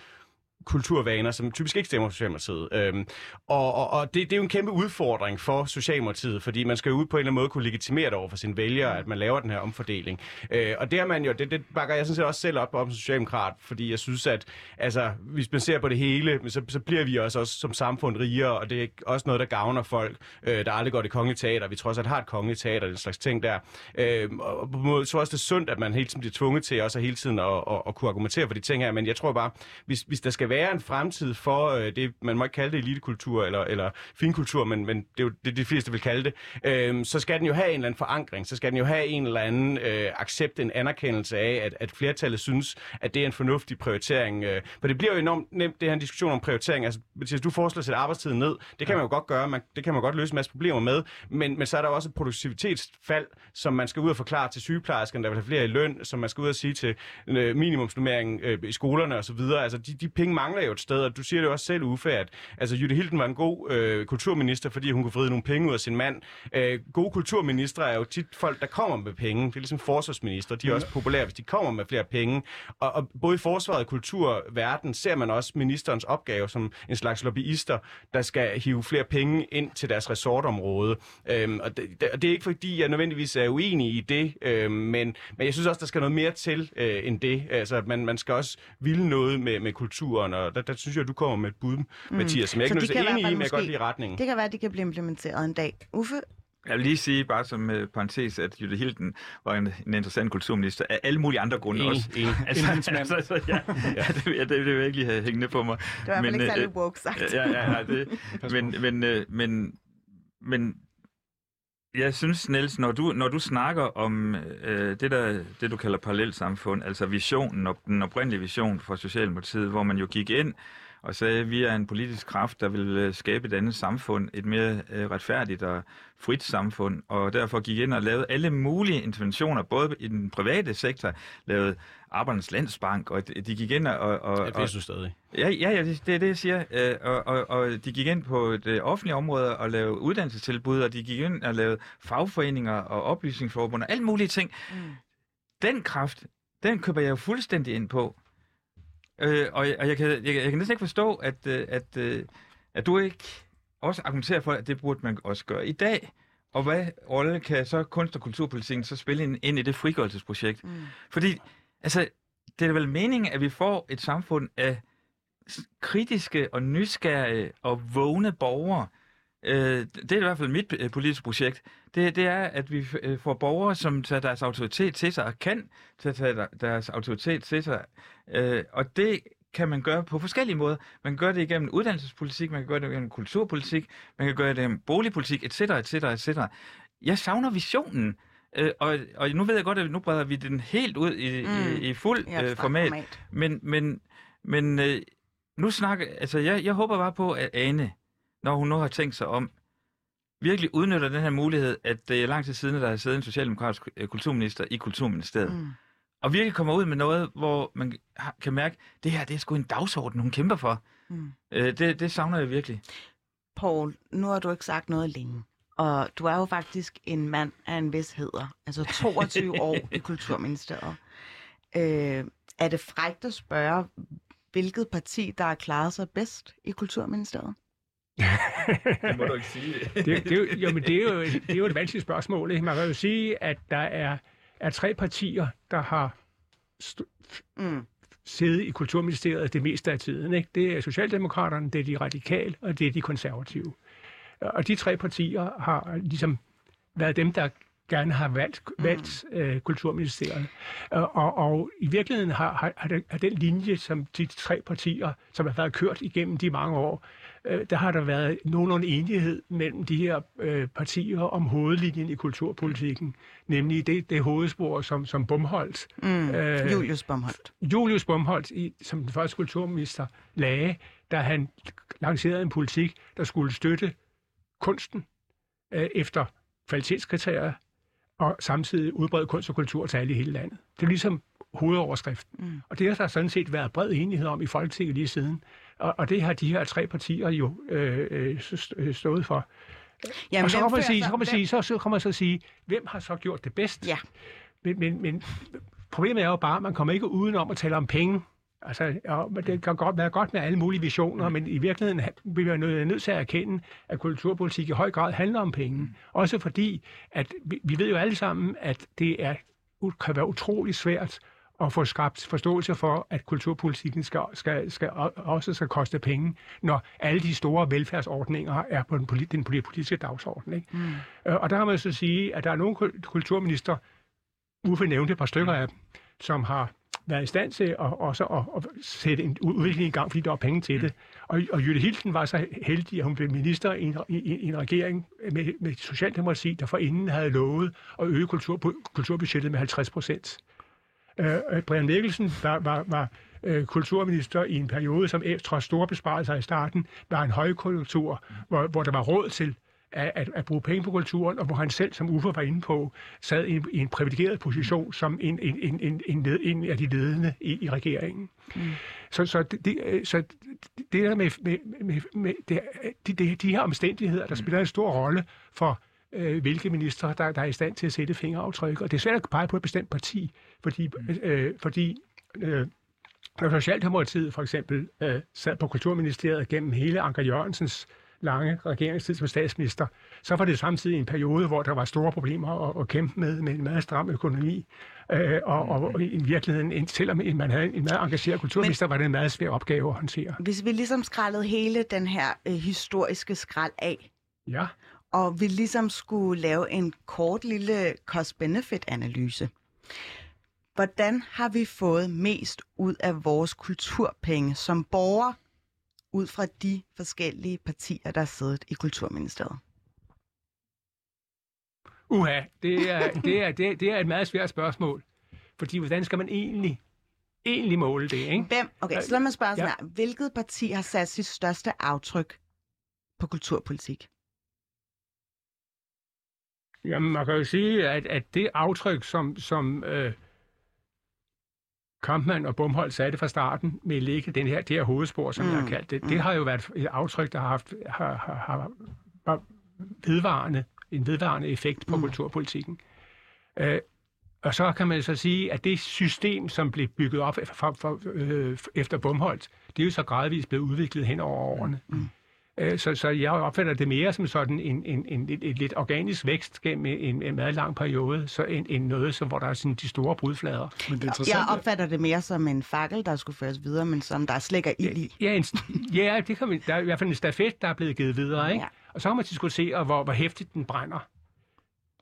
kulturvaner, som typisk ikke stemmer på Socialdemokratiet. Øhm, og og, og det, det er jo en kæmpe udfordring for Socialdemokratiet, fordi man skal jo ud på en eller anden måde kunne legitimere det over for sine vælgere, at man laver den her omfordeling. Øh, og det er man jo, det, det bakker jeg sådan set også selv op om som socialdemokrat, fordi jeg synes, at altså, hvis man ser på det hele, så, så bliver vi også, også som samfund rigere, og det er også noget, der gavner folk, øh, der aldrig går det kongelige teater. Vi trods alt har et kongeligt teater, den slags ting der. Øh, og på måde, så også det er sundt, at man hele tiden bliver tvunget til også hele tiden at, at, at kunne argumentere for de ting her, men jeg tror bare, hvis, hvis der skal være en fremtid for øh, det, man må ikke kalde det elitekultur eller, eller finkultur, men, men det er jo det, de fleste vil kalde det, øh, så skal den jo have en eller anden forankring, så skal den jo have en eller anden øh, accept, en anerkendelse af, at, at flertallet synes, at det er en fornuftig prioritering. Øh, for det bliver jo enormt nemt, det her en diskussion om prioritering. Altså, hvis du foreslår at sætte arbejdstiden ned, det kan man jo godt gøre, man, det kan man godt løse en masse problemer med, men, men så er der også et produktivitetsfald, som man skal ud og forklare til sygeplejerskerne, der vil have flere i løn, som man skal ud og sige til øh, minimumsnummeringen øh, i skolerne osv. Altså, de, de penge mangler jo et sted, og du siger det jo også selv, Uffe, at altså, Jytte Hilden var en god øh, kulturminister, fordi hun kunne vride nogle penge ud af sin mand. Øh, gode kulturministre er jo tit folk, der kommer med penge. Det er ligesom forsvarsminister. De er også populære, hvis de kommer med flere penge. Og, og både i forsvaret og kulturverden ser man også ministerens opgave som en slags lobbyister, der skal hive flere penge ind til deres resortområde. Øhm, og, det, og det er ikke fordi, jeg nødvendigvis er uenig i det, øhm, men, men jeg synes også, der skal noget mere til øh, end det. Altså, man, man skal også ville noget med, med kulturen, og der, der synes jeg, at du kommer med et bud, mm. Mathias, som jeg ikke Så er de kan i hvert enig i, men jeg godt lide retningen. Det kan være, at de kan blive implementeret en dag. Uffe? Jeg vil lige sige, bare som uh, parentes, at Jytte Hilden var en, en interessant kulturminister af alle mulige andre grunde Enig, også. enig. Altså, mand. altså, altså, ja, ja. det, vil jeg- det vil jeg virkelig have hængende på mig. Det var i hvert fald ikke øh, særlig woke sagt. Ja, ja, ja, det, men, men, øh, men, men jeg synes, Niels, når du, når du snakker om øh, det, der, det, du kalder parallelsamfund, altså visionen og den oprindelige vision for Socialdemokratiet, hvor man jo gik ind og sagde, at vi er en politisk kraft, der vil øh, skabe et andet samfund, et mere øh, retfærdigt og frit samfund, og derfor gik ind og lavede alle mulige interventioner, både i den private sektor, lavede Arbejdernes Landsbank, og de gik ind og... og, Det findes jo stadig. Ja, ja, ja det, det er det, jeg siger. Øh, og, og, og de gik ind på det offentlige område og lavede uddannelsestilbud, og de gik ind og lavede fagforeninger og oplysningsforbund og alle mulige ting. Mm. Den kraft, den køber jeg jo fuldstændig ind på. Øh, og og jeg, kan, jeg, jeg kan næsten ikke forstå, at, øh, at, at, at du ikke også argumenterer for, at det burde man også gøre i dag. Og hvad rolle kan så kunst- og kulturpolitikken så spille ind, ind i det frigørelsesprojekt? Mm. Fordi, altså, det er vel meningen, at vi får et samfund af kritiske og nysgerrige og vågne borgere. Øh, det er i hvert fald mit øh, politiske projekt. Det, det er, at vi øh, får borgere, som tager deres autoritet til sig og kan tage deres autoritet til sig. Og det kan man gøre på forskellige måder. Man kan gøre det igennem uddannelsespolitik, man kan gøre det igennem kulturpolitik, man kan gøre det igennem boligpolitik, etc., etc., etc. Jeg savner visionen. Øh, og, og nu ved jeg godt, at nu breder vi den helt ud i, mm. i, i fuld øh, format. format. Men, men, men øh, nu snakker, altså jeg, jeg håber bare på, at Ane, når hun nu har tænkt sig om, virkelig udnytter den her mulighed, at det er lang tid siden, der har siddet en socialdemokratisk øh, kulturminister i Kulturministeriet. Mm. Og virkelig kommer ud med noget, hvor man kan mærke, at det her det er sgu en dagsorden, hun kæmper for. Mm. Øh, det, det savner jeg virkelig. Paul, nu har du ikke sagt noget længe. Og du er jo faktisk en mand af en vis heder. Altså 22 år i Kulturministeriet. Øh, er det frægt at spørge, hvilket parti, der har klaret sig bedst i Kulturministeriet? det må du ikke sige. det, det, jo, men det er jo, det er jo et vanskeligt spørgsmål. Ikke? Man kan jo sige, at der er, er tre partier, der har mm. siddet i Kulturministeriet det meste af tiden. Ikke? Det er Socialdemokraterne, det er de radikale, og det er de konservative. Og de tre partier har ligesom været dem, der gerne har valgt, mm. valgt øh, Kulturministeriet. Og, og, i virkeligheden har, har, har, har den linje, som de tre partier, som har været kørt igennem de mange år, øh, der har der været nogenlunde enighed mellem de her øh, partier om hovedlinjen i kulturpolitikken, nemlig det, det hovedspor, som, som Bumholdt... Mm. Øh, Julius Bumholdt. Julius Bumholdt, i, som den første kulturminister, lagde, da han lancerede en politik, der skulle støtte kunsten øh, efter kvalitetskriterier, og samtidig udbrede kunst og kultur til alle i hele landet. Det er ligesom hovedoverskriften. Mm. Og det har der sådan set været bred enighed om i Folketinget lige siden. Og, og det har de her tre partier jo øh, øh, stået for. Jamen, og så kan man, sige, så, kan man sige, så, så kan man så sige, hvem har så gjort det bedst? Ja. Men, men, men problemet er jo bare, at man kommer ikke udenom at tale om penge. Altså, ja, det kan godt være godt med alle mulige visioner, men i virkeligheden bliver vi nødt til at erkende, at kulturpolitik i høj grad handler om penge. Mm. Også fordi, at vi, vi ved jo alle sammen, at det er, kan være utrolig svært at få skabt forståelse for, at kulturpolitikken skal, skal, skal, også skal koste penge, når alle de store velfærdsordninger er på den, den politiske dagsorden. Ikke? Mm. Øh, og der har man så sige, at der er nogle kulturminister, Uffe nævnte et par stykker af dem, som har været i stand til at, også at, at sætte en udvikling i gang, fordi der var penge til det. Og, og Jytte Hilden var så heldig, at hun blev minister i en, i, i en regering med, med Socialdemokrati, der forinden havde lovet at øge kultur, kulturbudgettet med 50 procent. Øh, øh, Brian Mikkelsen var, var, var øh, kulturminister i en periode, som trods store besparelser i starten, var en højkonjunktur, hvor, hvor der var råd til at, at, at bruge penge på kulturen, og hvor han selv, som Uffe var inde på, sad i, i en privilegeret position som en, en, en, en, en, led, en af de ledende i, i regeringen. Mm. Så, så, det, så det der med, med, med, med det, de, de, de her omstændigheder, der spiller en stor rolle for øh, hvilke ministre, der, der er i stand til at sætte fingeraftryk. Og det er svært at pege på et bestemt parti, fordi, mm. øh, fordi øh, når Socialdemokratiet for eksempel øh, sad på Kulturministeriet gennem hele Anker Jørgensens lange regeringstid som statsminister, så var det samtidig en periode, hvor der var store problemer at, at kæmpe med, med en meget stram økonomi. Øh, og, og i virkeligheden, selvom man havde en meget engageret kulturminister, Men, var det en meget svær opgave at håndtere. Hvis vi ligesom skrællede hele den her øh, historiske skrald af, ja. og vi ligesom skulle lave en kort lille cost-benefit-analyse, hvordan har vi fået mest ud af vores kulturpenge som borgere ud fra de forskellige partier, der har siddet i Kulturministeriet? Uha, det er, det, er, det, er, det er et meget svært spørgsmål. Fordi hvordan skal man egentlig, egentlig måle det, ikke? Hvem? Okay, så lad mig spørge sådan Ja. her. Hvilket parti har sat sit største aftryk på kulturpolitik? Jamen, man kan jo sige, at, at det aftryk, som, som øh, Kampmann og Bumholdt satte fra starten med at lægge den her, det her hovedspor, som mm. jeg har kaldt det, det har jo været et aftryk, der har haft har, har, har, har vedvarende, en vedvarende effekt på mm. kulturpolitikken. Øh, og så kan man så sige, at det system, som blev bygget op for, for, for, øh, efter Bumholdt, det er jo så gradvist blevet udviklet hen over årene. Mm. Øh, Så, så jeg opfatter det mere som sådan en, en, en, et, et lidt organisk vækst gennem en, en meget lang periode, så en, en noget, som, hvor der er sådan de store brudflader. Men det interessante Jeg opfatter det mere som en fakkel, der skulle føres videre, men som der slet ikke er ild i. Ja, en, ja det kan man, der er i hvert fald en stafet, der er blevet givet videre, ikke? Ja. Og så kan man diskutere, hvor, hvor hæftigt den brænder.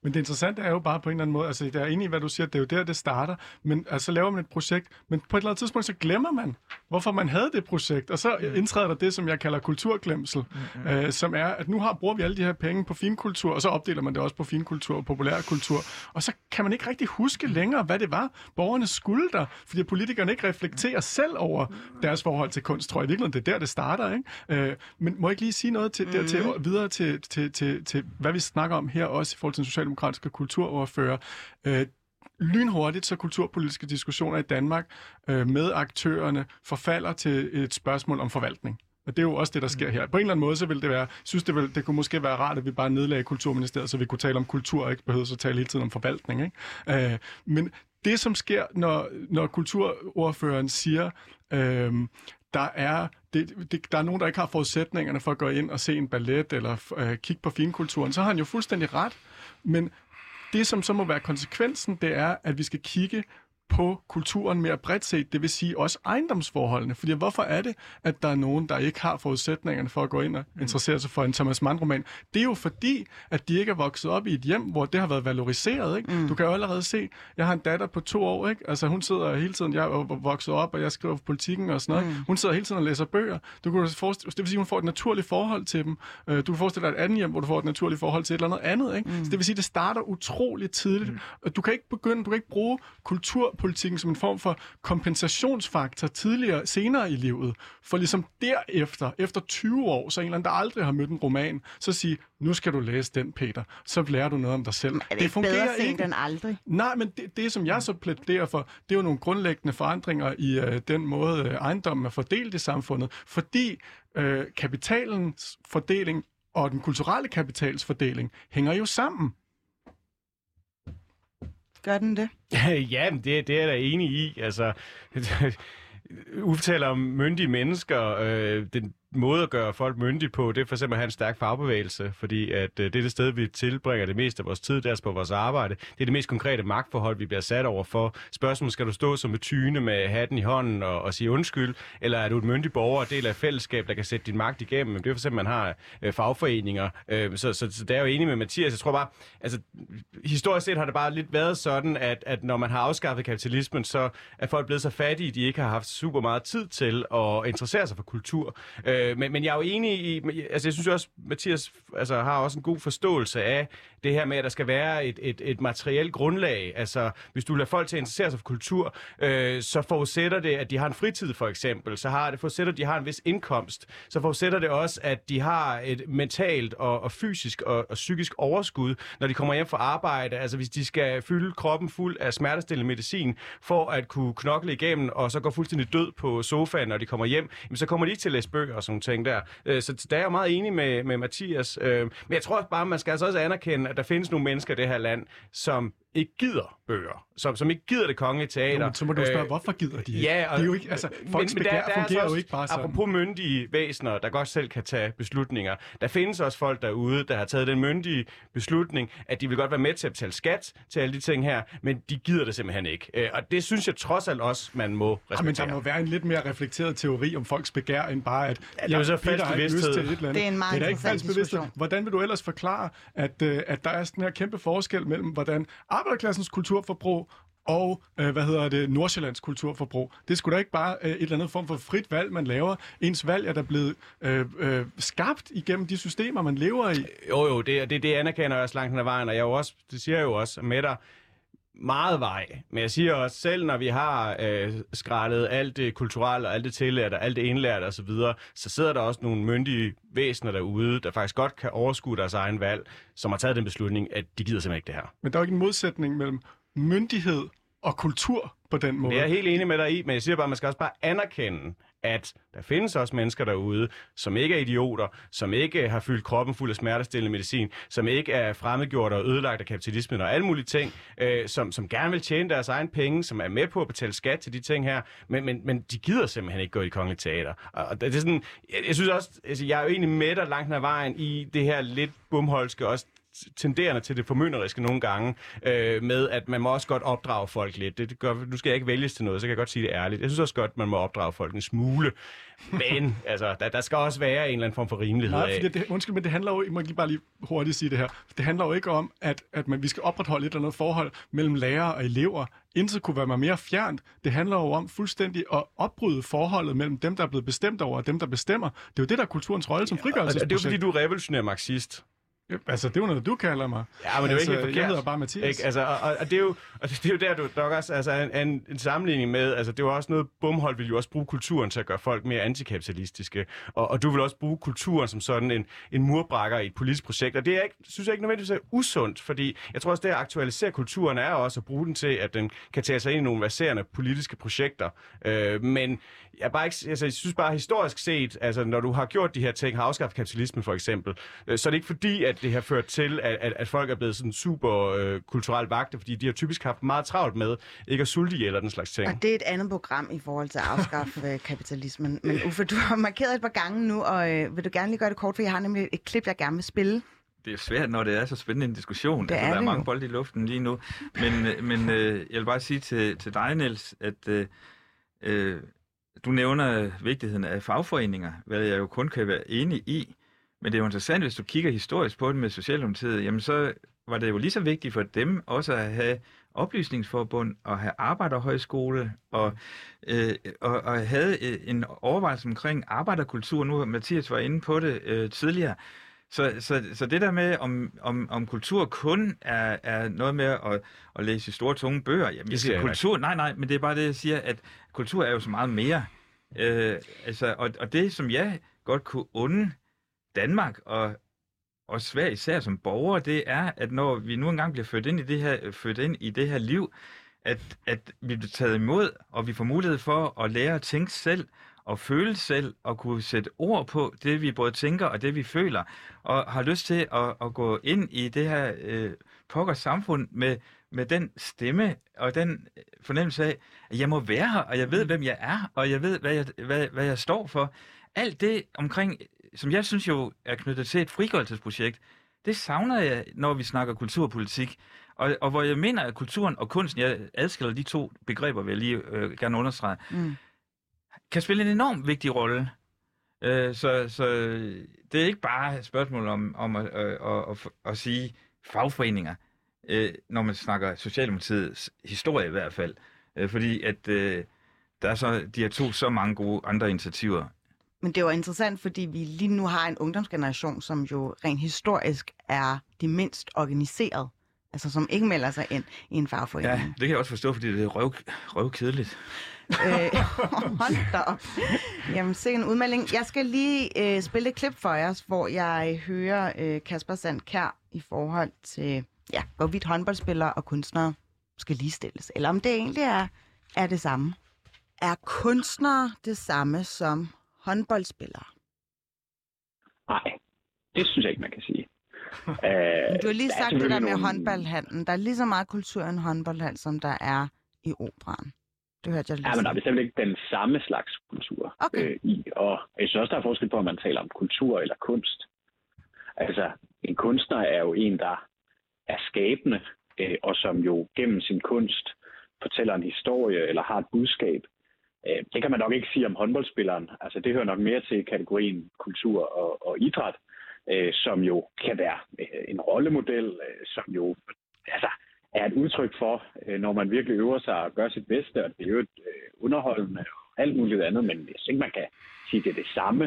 Men det interessante er jo bare på en eller anden måde, altså jeg er enig i, hvad du siger, det er jo der, det starter, men altså, så laver man et projekt, men på et eller andet tidspunkt, så glemmer man, hvorfor man havde det projekt, og så indtræder der det, som jeg kalder kulturglemsel, mm-hmm. øh, som er, at nu har, bruger vi alle de her penge på finkultur, og så opdeler man det også på finkultur og populærkultur, og så kan man ikke rigtig huske længere, hvad det var, borgerne skulle der, fordi politikerne ikke reflekterer selv over deres forhold til kunst, tror jeg i virkeligheden, det er der, det starter, ikke? Øh, men må jeg ikke lige sige noget til, mm-hmm. dertil, videre til, til, til, til, hvad vi snakker om her også i forhold til den socialdemokratiske kulturoverfører. Øh, lynhurtigt, så kulturpolitiske diskussioner i Danmark øh, med aktørerne forfalder til et spørgsmål om forvaltning. Og det er jo også det, der sker her. På en eller anden måde, så vil det være, synes, det, vil, det kunne måske være rart, at vi bare nedlagde Kulturministeriet, så vi kunne tale om kultur, og ikke behøvede at tale hele tiden om forvaltning. Ikke? Øh, men det, som sker, når, når kulturordføreren siger, øh, der er, det, det, der er nogen, der ikke har forudsætningerne for at gå ind og se en ballet eller øh, kigge på finkulturen, så har han jo fuldstændig ret. Men det, som så må være konsekvensen, det er, at vi skal kigge på kulturen mere bredt set, det vil sige også ejendomsforholdene. Fordi hvorfor er det, at der er nogen, der ikke har forudsætningerne for at gå ind og interessere sig for en Thomas Mann-roman? Det er jo fordi, at de ikke er vokset op i et hjem, hvor det har været valoriseret. Ikke? Mm. Du kan jo allerede se, jeg har en datter på to år, ikke? Altså hun sidder hele tiden, jeg er vokset op, og jeg skriver for politikken og sådan noget. Mm. Hun sidder hele tiden og læser bøger. Du kan forestille, det vil sige, hun får et naturligt forhold til dem. Øh, Du kan forestille dig et andet hjem, hvor du får et naturligt forhold til et eller andet andet. Ikke? Mm. Så det vil sige, det starter utroligt tidligt. Mm. Du kan ikke begynde, du kan ikke bruge kulturpolitikken som en form for kompensationsfaktor tidligere, senere i livet, for ligesom derefter, efter 20 år, så en eller anden, der aldrig har mødt en roman, så sige, nu skal du læse den, Peter. Så lærer du noget om dig selv. Er det, det bedre sent end aldrig? Nej, men det, det, som jeg så plæderer for, det er jo nogle grundlæggende forandringer i øh, den måde, øh, ejendommen er fordelt i samfundet, fordi øh, kapitalens fordeling og den kulturelle kapitals fordeling hænger jo sammen. Gør den det? ja, men det, det er jeg da enig i. Altså, Uffe taler om myndige mennesker. Øh, den måde at gøre folk myndige på, det er for eksempel at have en stærk fagbevægelse, fordi at øh, det er det sted, vi tilbringer det meste af vores tid, deres på vores arbejde. Det er det mest konkrete magtforhold, vi bliver sat over for. Spørgsmålet, skal du stå som et tyne med hatten i hånden og, og sige undskyld, eller er du et myndig borger og del af et fællesskab, der kan sætte din magt igennem? Det er for eksempel, at man har øh, fagforeninger. Øh, så, så, så der er jo enig med Mathias. Jeg tror bare, altså historisk set har det bare lidt været sådan, at, at når man har afskaffet kapitalismen, så er folk blevet så fattige, de ikke har haft super meget tid til at interessere sig for kultur. Øh, Øh, men, men jeg er jo enig i, altså jeg synes også, Mathias altså, har også en god forståelse af det her med, at der skal være et, et, et materielt grundlag. Altså, hvis du lader folk til at interessere sig for kultur, øh, så forudsætter det, at de har en fritid, for eksempel. Så har det forudsætter, at de har en vis indkomst. Så forudsætter det også, at de har et mentalt og, og fysisk og, og psykisk overskud, når de kommer hjem fra arbejde. Altså, hvis de skal fylde kroppen fuld af smertestillende medicin, for at kunne knokle igennem, og så går fuldstændig død på sofaen, når de kommer hjem, jamen, så kommer de ikke til at læse bøger og sådan ting der. Øh, så der er jeg meget enig med, med Mathias. Øh, men jeg tror også bare, man skal altså også anerkende, at der findes nogle mennesker i det her land, som ikke gider bøger, som, som ikke gider det kongelige teater. Jo, så må du spørge, øh, hvorfor gider de ikke? Ja, og, det er jo ikke, altså, folks men, men begær der, der fungerer altså jo ikke bare sådan. Apropos myndige væsener, der godt selv kan tage beslutninger. Der findes også folk derude, der har taget den myndige beslutning, at de vil godt være med til at betale skat til alle de ting her, men de gider det simpelthen ikke. Øh, og det synes jeg trods alt også, man må respektere. Ja, men der må være en lidt mere reflekteret teori om folks begær, end bare, at ja, det er så Peter har lyst til et eller andet. Det er en meget det er interessant diskussion. Hvordan vil du ellers forklare, at, uh, at der er sådan her kæmpe forskel mellem, hvordan arbejderklassens kulturforbrug og øh, hvad hedder det, Nordsjællands kulturforbrug. Det skulle da ikke bare øh, et eller andet form for frit valg, man laver. Ens valg er der blevet øh, øh, skabt igennem de systemer, man lever i. Jo, jo, det, det, det anerkender jeg også langt hen ad vejen, og jeg jo også, det siger jeg jo også med dig, meget vej. Men jeg siger også, selv når vi har øh, skrællet alt det kulturelle og alt det tillærte og alt det indlærte osv., så, så sidder der også nogle myndige væsener derude, der faktisk godt kan overskue deres egen valg, som har taget den beslutning, at de gider simpelthen ikke det her. Men der er jo ikke en modsætning mellem myndighed og kultur på den måde. Det er jeg helt enig med dig i, men jeg siger bare, at man skal også bare anerkende, at der findes også mennesker derude, som ikke er idioter, som ikke har fyldt kroppen fuld af smertestillende medicin, som ikke er fremmedgjort og ødelagt af kapitalismen og alle mulige ting, øh, som, som gerne vil tjene deres egen penge, som er med på at betale skat til de ting her, men, men, men de gider simpelthen ikke gå i det kongelige teater. Og det er sådan, jeg, jeg synes også, altså, jeg er jo egentlig med dig langt ned ad vejen i det her lidt bumholske, også tenderende til det formynderiske nogle gange, øh, med at man må også godt opdrage folk lidt. Det, det gør, nu skal jeg ikke vælges til noget, så kan jeg godt sige det ærligt. Jeg synes også godt, man må opdrage folk en smule. Men altså, der, der skal også være en eller anden form for rimelighed Nej, af. det, undskyld, men det handler jo, jeg må lige bare lige hurtigt sige det her, det handler jo ikke om, at, at man, vi skal opretholde et eller andet forhold mellem lærere og elever. Intet kunne være mig mere fjernt. Det handler jo om fuldstændig at opbryde forholdet mellem dem, der er blevet bestemt over, og dem, der bestemmer. Det er jo det, der er kulturens rolle som Og frigørelsesprojekt. det er jo fordi, du er revolutionær marxist. Altså, det er jo noget, du kalder mig. Ja, men det er jo ikke altså, forkert. Jeg hedder bare Mathias. Ikke? Altså, og, og, det er jo, og det er jo der, du nok også, altså en, en, en sammenligning med, altså det var også noget, Bumhold vil jo også bruge kulturen til at gøre folk mere antikapitalistiske, og, og du vil også bruge kulturen som sådan en, en murbrækker i et politisk projekt, og det er ikke, synes jeg ikke nødvendigvis er usundt, fordi jeg tror også, det at aktualisere kulturen er også at bruge den til, at den kan tage sig ind i nogle verserende politiske projekter, øh, men jeg, er bare ikke, altså, jeg synes bare historisk set, altså når du har gjort de her ting, har afskaffet kapitalismen for eksempel, øh, så er det ikke fordi, at det har ført til, at, at, at folk er blevet sådan super øh, kulturelt vagte, fordi de har typisk haft meget travlt med ikke at sulte ihjel og den slags ting. Og det er et andet program i forhold til at afskaffe øh, kapitalismen. Men Uffe, du har markeret et par gange nu, og øh, vil du gerne lige gøre det kort, for jeg har nemlig et klip, jeg gerne vil spille. Det er svært, når det er så spændende en diskussion. Det altså, er der er mange jo. bolde i luften lige nu. Men, øh, men øh, jeg vil bare sige til, til dig, Niels, at øh, øh, du nævner vigtigheden af fagforeninger, hvad jeg jo kun kan være enig i. Men det er jo interessant, hvis du kigger historisk på det med Socialdemokratiet, jamen så var det jo lige så vigtigt for dem også at have oplysningsforbund og have arbejderhøjskole og, øh, og, og havde øh, en overvejelse omkring arbejderkultur. Nu Mathias var inde på det øh, tidligere. Så, så, så det der med, om, om, om kultur kun er, er noget med at, at læse store, tunge bøger, jamen, Det siger kultur, nej, nej, men det er bare det, jeg siger, at kultur er jo så meget mere. Øh, altså, og, og det, som jeg godt kunne unde Danmark og, og Sverige især som borgere, det er, at når vi nu engang bliver født ind i det her, født ind i det her liv, at, at vi bliver taget imod, og vi får mulighed for at lære at tænke selv, og føle selv, og kunne sætte ord på det, vi både tænker og det, vi føler, og har lyst til at, at gå ind i det her øh, pokker samfund med, med den stemme og den fornemmelse af, at jeg må være her, og jeg ved, hvem jeg er, og jeg ved, hvad jeg, hvad, hvad jeg står for. Alt det omkring, som jeg synes jo er knyttet til et frigørelsesprojekt, det savner jeg, når vi snakker kulturpolitik. Og, og hvor jeg mener, at kulturen og kunsten, jeg adskiller de to begreber, vil jeg lige øh, gerne understrege, Mm. kan spille en enorm vigtig rolle. Øh, så, så det er ikke bare et spørgsmål om, om at, øh, at, at, at sige fagforeninger, øh, når man snakker Socialdemokratiets historie i hvert fald. Øh, fordi at øh, der er så, de har to så mange gode andre initiativer. Men det var interessant, fordi vi lige nu har en ungdomsgeneration, som jo rent historisk er de mindst organiseret. Altså som ikke melder sig ind i en fagforening. Ja, det kan jeg også forstå, fordi det er røv, røvkedeligt. Øh, hold da op. Jamen, se en udmelding. Jeg skal lige øh, spille et klip for jer, hvor jeg hører øh, Kasper Sandkær i forhold til, ja, hvorvidt håndboldspillere og kunstnere skal ligestilles. Eller om det egentlig er, er det samme. Er kunstnere det samme som håndboldspillere? Nej, det synes jeg ikke, man kan sige. Øh, Men Du har lige der sagt det der med nogle- håndboldhallen. Der er lige så meget kultur i en håndboldhal, som der er i operan. Det hørte jeg lige Ja, men der er bestemt ikke den samme slags kultur Okay. øh, i. Og jeg synes også, der er forskel på, om man taler om kultur eller kunst. Altså, en kunstner er jo en, der er skabende, øh, og som jo gennem sin kunst fortæller en historie eller har et budskab. Øh, det kan man nok ikke sige om håndboldspilleren. Altså, det hører nok mere til kategorien kultur og, og idræt, øh, som jo kan være øh, en rollemodel, øh, som jo altså, er et udtryk for, øh, når man virkelig øver sig og gør sit bedste, og det er jo et øh, underholdende og alt muligt andet, men jeg synes ikke, man kan sige, at det er det samme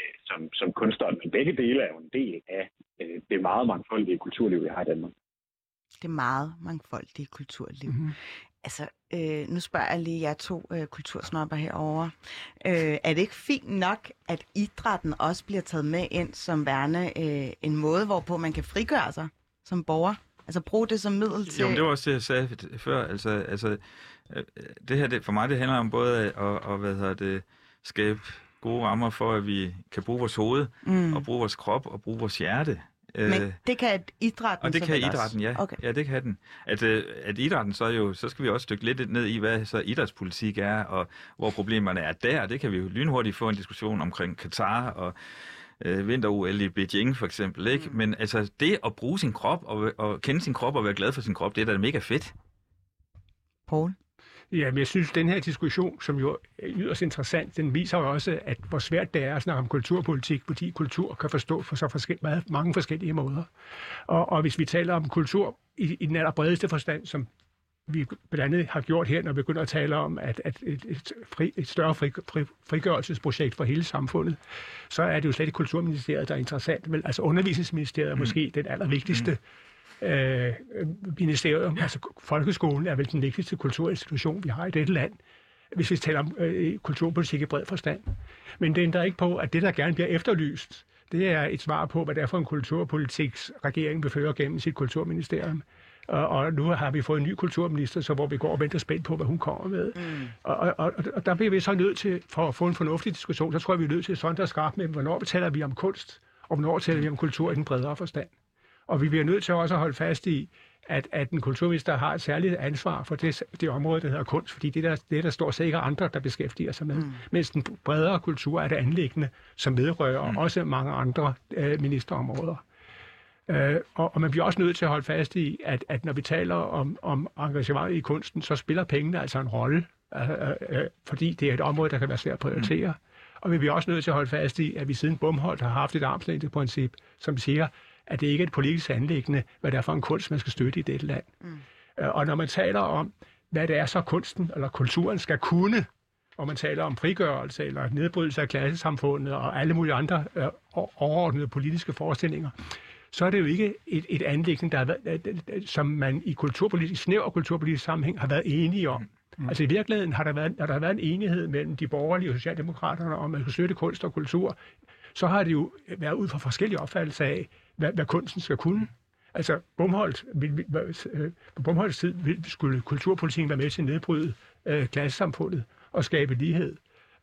øh, som, som kunstneren. Men begge dele er jo en del af øh, det meget mangfoldige kulturliv, vi har i Danmark. Det er meget mangfoldige kulturliv. Mm-hmm. Altså, øh, nu spørger jeg lige jer to øh, kultursnopper herovre. Øh, er det ikke fint nok, at idrætten også bliver taget med ind som værende øh, en måde, hvorpå man kan frigøre sig som borger? Altså bruge det som middel til... Jo, men det var også det, jeg sagde før. Altså, altså øh, det her, det, for mig, det handler om både at, at hvad hedder det, skabe gode rammer for, at vi kan bruge vores hoved, mm. og bruge vores krop, og bruge vores hjerte. Men øh, det kan idrætten Og det kan idrætten, også. ja. Okay. Ja, det kan den. At, øh, at idrætten så jo, så skal vi også stykke lidt ned i, hvad så idrætspolitik er, og hvor problemerne er der. Det kan vi jo lynhurtigt få en diskussion omkring Katar og øh, vinter-OL i Beijing for eksempel. Ikke? Mm. Men altså, det at bruge sin krop og, og kende sin krop og være glad for sin krop, det er da mega fedt. Paul? Jamen, jeg synes, at den her diskussion, som jo er yderst interessant, den viser jo også, at hvor svært det er at snakke om kulturpolitik, fordi kultur kan forstå på så forskel, meget, mange forskellige måder. Og, og hvis vi taler om kultur i, i den allerbredeste forstand, som vi blandt andet har gjort her, når vi begynder at tale om at, at et, et, fri, et større fri, fri, frigørelsesprojekt for hele samfundet, så er det jo slet ikke Kulturministeriet, der er interessant. Vel, altså Undervisningsministeriet er mm. måske den allervigtigste mm øh, ministerium. Altså folkeskolen er vel den vigtigste kulturinstitution, vi har i dette land, hvis vi taler om øh, kulturpolitik i bred forstand. Men det ændrer ikke på, at det, der gerne bliver efterlyst, det er et svar på, hvad det er for en kulturpolitik, regeringen vil føre gennem sit kulturministerium. Og, og nu har vi fået en ny kulturminister, så hvor vi går og venter spændt på, hvad hun kommer med. Mm. Og, og, og, og der bliver vi så nødt til, for at få en fornuftig diskussion, så tror jeg, vi er nødt til sådan der skarpt med, hvornår taler vi om kunst, og hvornår taler vi om kultur i den bredere forstand. Og vi bliver nødt til også at holde fast i, at, at en kulturminister har et særligt ansvar for det, det område, der hedder kunst, fordi det der, det der står sikkert andre, der beskæftiger sig med. Mm. Mens den bredere kultur er det anlæggende, som vedrører mm. også mange andre øh, ministerområder. Øh, og, og man bliver også nødt til at holde fast i, at, at når vi taler om, om engagement i kunsten, så spiller pengene altså en rolle, øh, øh, øh fordi det er et område, der kan være svært at prioritere. Mm. Og vi bliver også nødt til at holde fast i, at vi siden Bumholdt har haft et armslængdeprincip, som siger, at det ikke er et politisk anlæggende, hvad det er for en kunst, man skal støtte i dette land. Mm. Øh, og når man taler om, hvad det er så kunsten eller kulturen skal kunne, og man taler om frigørelse eller nedbrydelse af klassesamfundet og alle mulige andre øh, overordnede politiske forestillinger, så er det jo ikke et, et anlæggende, der har været, øh, øh, som man i kulturpolitisk, snæver kulturpolitisk sammenhæng har været enige om. Mm. Altså i virkeligheden har der, været, har der været en enighed mellem de borgerlige og socialdemokraterne om at støtte kunst og kultur. Så har det jo været ud fra forskellige opfattelser af, hvad, hvad kunsten skal kunne. Altså, Bumholdt, øh, på Bumholdts tid skulle kulturpolitikken være med til at nedbryde øh, klassesamfundet og skabe lighed.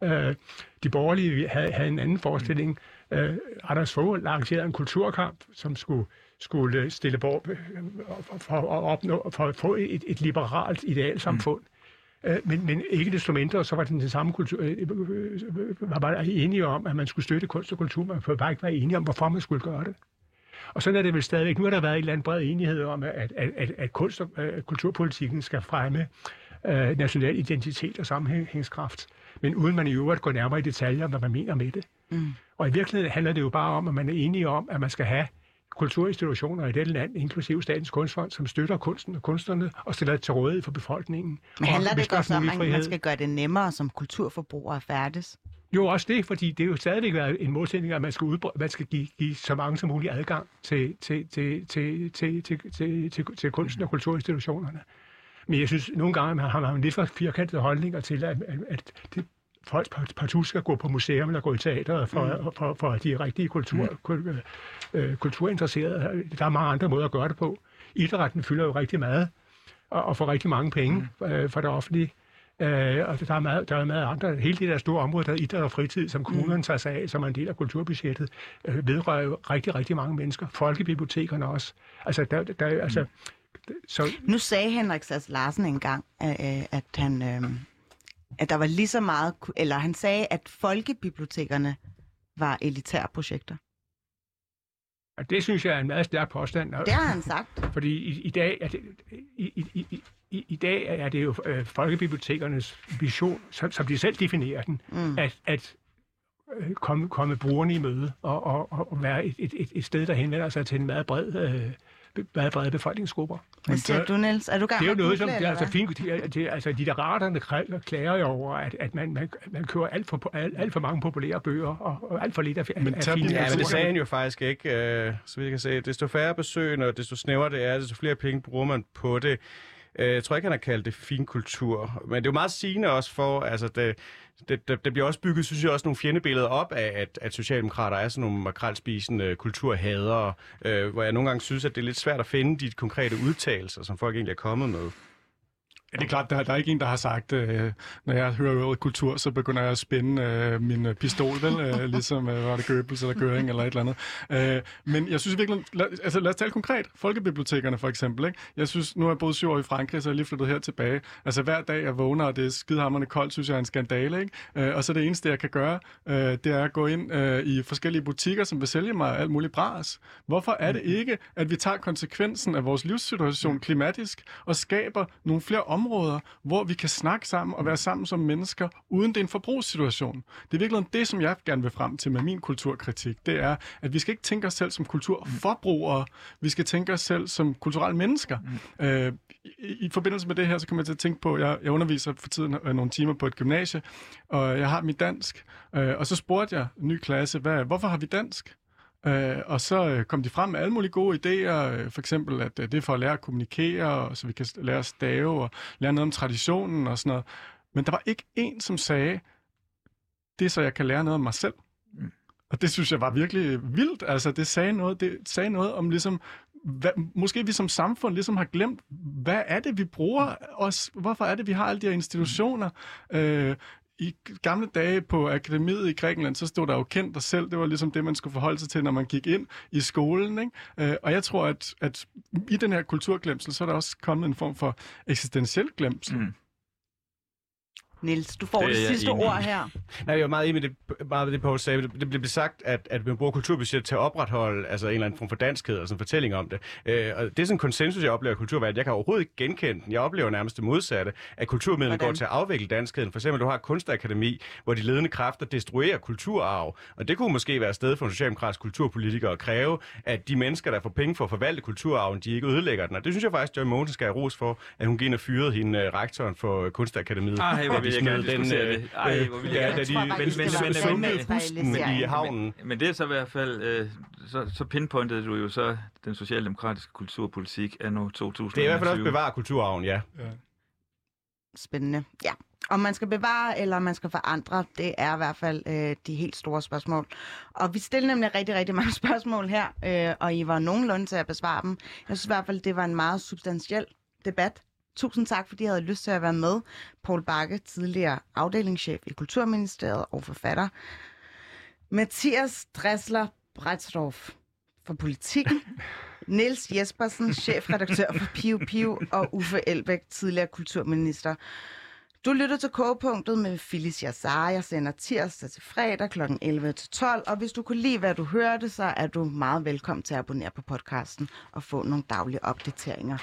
Øh, de borgerlige havde, havde en anden forestilling. Øh, Anders Fogh lancerede en kulturkamp, som skulle, skulle stille bort øh, for, at opnå, for at få et, et liberalt idealsamfund. Mm. Øh, men, men ikke desto mindre, så var den, den samme kultur, øh, var bare enige om, at man skulle støtte kunst og kultur, man kunne bare ikke være enige om, hvorfor man skulle gøre det. Og sådan er det vel stadigvæk. Nu har der været en eller anden bred enighed om, at, at, at, at kunst- og uh, kulturpolitikken skal fremme uh, national identitet og sammenhængskraft. Men uden man i øvrigt går nærmere i detaljer, hvad man mener med det. Mm. Og i virkeligheden handler det jo bare om, at man er enige om, at man skal have kulturinstitutioner i dette land, inklusive Statens Kunstfond, som støtter kunsten og kunstnerne og stiller til rådighed for befolkningen. Men handler det også om, at man skal gøre det nemmere som kulturforbruger at færdes? Jo, også det, fordi det er jo stadigvæk været en modsætning, at man skal, udbrede, man skal give, give så mange som muligt adgang til, til, til, til, til, til, til, til, til kunsten og kulturinstitutionerne. Men jeg synes, nogle gange har man lidt for firkantede holdninger til, at, at det, folk partout skal gå på museum eller gå i teateret, for, mm. for, for, for at de rigtige kultur, mm. kultur, øh, kulturinteresserede. Der er mange andre måder at gøre det på. Idrætten fylder jo rigtig meget, og, og får rigtig mange penge mm. øh, for det offentlige. Øh, og der er, meget, der er meget andre. Hele det der store område, der er idræt og fritid, som kommunerne mm. tager sig af, som er en del af kulturbudgettet, øh, vedrører jo rigtig, rigtig mange mennesker. Folkebibliotekerne også. Altså, der, der, altså, mm. så... Nu sagde Henrik Sass Larsen engang, at han... Øh, at der var lige så meget, eller han sagde, at folkebibliotekerne var elitære projekter. Og det synes jeg er en meget stærk påstand. Det har han sagt. Fordi i, i dag det, i, i, i, i, i dag er det jo øh, folkebibliotekernes vision, som, som de selv definerer den, mm. at, at øh, komme, komme brugerne i møde og, og, og være et, et, et sted, der henvender sig til en meget bred øh, meget brede befolkningsgrupper. Hvad siger du, Niels? Er du gang Det er jo noget, som det er, altså, fint, de, de, altså, litteraterne klager jo over, at, at man, man, man kører alt for, alt, alt for mange populære bøger, og, og alt for lidt af, Men af fine Ja, men det sagde han jo faktisk ikke. Øh, så vidt jeg kan se, desto færre besøgende, og desto snævrere det er, desto flere penge bruger man på det. Øh, jeg tror ikke, han har kaldt det fin kultur. Men det er jo meget sigende også for, altså det, det, det, det bliver også bygget, synes jeg, også nogle fjendebilleder op af, at, at socialdemokrater er sådan nogle makrelspisende kulturhadere, øh, hvor jeg nogle gange synes, at det er lidt svært at finde de konkrete udtalelser, som folk egentlig er kommet med. Ja, det er klart, der, der er ikke en, der har sagt, øh, når jeg hører ordet kultur, så begynder jeg at spænde øh, min øh, pistol, vel? Øh, ligesom, øh, var det Goebbels eller Göring eller et eller andet. Øh, men jeg synes virkelig, lad, altså lad os tale konkret. Folkebibliotekerne for eksempel, ikke? Jeg synes, nu har jeg boet syv år i Frankrig, så er jeg lige flyttet her tilbage. Altså hver dag jeg vågner, og det er skidehammerende koldt, synes jeg er en skandale, ikke? Øh, og så det eneste, jeg kan gøre, øh, det er at gå ind øh, i forskellige butikker, som vil sælge mig alt muligt bras. Hvorfor er det ikke, at vi tager konsekvensen af vores livssituation klimatisk og skaber nogle flere områder, hvor vi kan snakke sammen og være sammen som mennesker, uden det er en forbrugssituation. Det er virkelig det, som jeg gerne vil frem til med min kulturkritik. Det er, at vi skal ikke tænke os selv som kulturforbrugere. Vi skal tænke os selv som kulturelle mennesker. Mm. Øh, i, I forbindelse med det her, så kommer jeg til at tænke på, jeg, jeg underviser for tiden øh, nogle timer på et gymnasie, og jeg har mit dansk. Øh, og så spurgte jeg ny klasse, hvad, hvorfor har vi dansk? Øh, og så øh, kom de frem med alle mulige gode idéer, øh, for eksempel at øh, det er for at lære at kommunikere, og så vi kan lære at stave og lære noget om traditionen og sådan noget. Men der var ikke en, som sagde, det er så jeg kan lære noget om mig selv. Mm. Og det synes jeg var virkelig vildt. Altså det sagde noget, det sagde noget om ligesom, hvad, måske vi som samfund ligesom har glemt, hvad er det, vi bruger os? Hvorfor er det, vi har alle de her institutioner? Øh, i gamle dage på akademiet i Grækenland, så stod der jo kendt dig selv. Det var ligesom det, man skulle forholde sig til, når man gik ind i skolen. Ikke? Øh, og jeg tror, at, at i den her kulturglemsel, så er der også kommet en form for eksistentiel glemsel. Mm. Niels, du får Det det, sidste enig ord her. Nej, jeg er meget enig med det, meget med det Poul sagde. Det, det blev sagt, at, at man bruger kulturbudget til at opretholde altså en eller anden form for danskhed, altså en fortælling om det. Øh, og det er sådan en konsensus, jeg oplever i kulturvalget. Jeg kan overhovedet ikke genkende den. Jeg oplever nærmest det modsatte, at kulturmidlerne går til at afvikle danskheden. For eksempel, du har et kunstakademi, hvor de ledende kræfter destruerer kulturarv. Og det kunne måske være et sted for en socialdemokratisk kulturpolitiker at kræve, at de mennesker, der får penge for at forvalte kulturarven, de ikke ødelægger den. Og det synes jeg faktisk, Joy Mogensen skal have ros for, at hun gik ind og fyrede hende, øh, rektoren for kunstakademiet. Hvor At de jeg smed gerne diskutere øh, det. Ej, hvor vil jeg ja, gerne. da de men, en sumpede manualisering. pusten i havnen. Men det er så i hvert fald, øh, så, så pinpointede du jo så den socialdemokratiske kulturpolitik af nu 2020. Det er i hvert fald også bevare kulturarven, ja. Spændende. Ja. Om man skal bevare eller man skal forandre, det er i hvert fald øh, de helt store spørgsmål. Og vi stiller nemlig rigtig, rigtig mange spørgsmål her, øh, og I var nogenlunde til at besvare dem. Jeg synes i hvert fald, det var en meget substantiel debat. Tusind tak, fordi I havde lyst til at være med. Paul Bakke, tidligere afdelingschef i Kulturministeriet og forfatter. Mathias Dressler Bredsdorf for Politikken. Niels Jespersen, chefredaktør for Piu Piu, og Uffe Elbæk, tidligere kulturminister. Du lytter til kogepunktet med Phyllis Jassar. Jeg sender tirsdag til fredag kl. 11 til 12, og hvis du kunne lide, hvad du hørte, så er du meget velkommen til at abonnere på podcasten og få nogle daglige opdateringer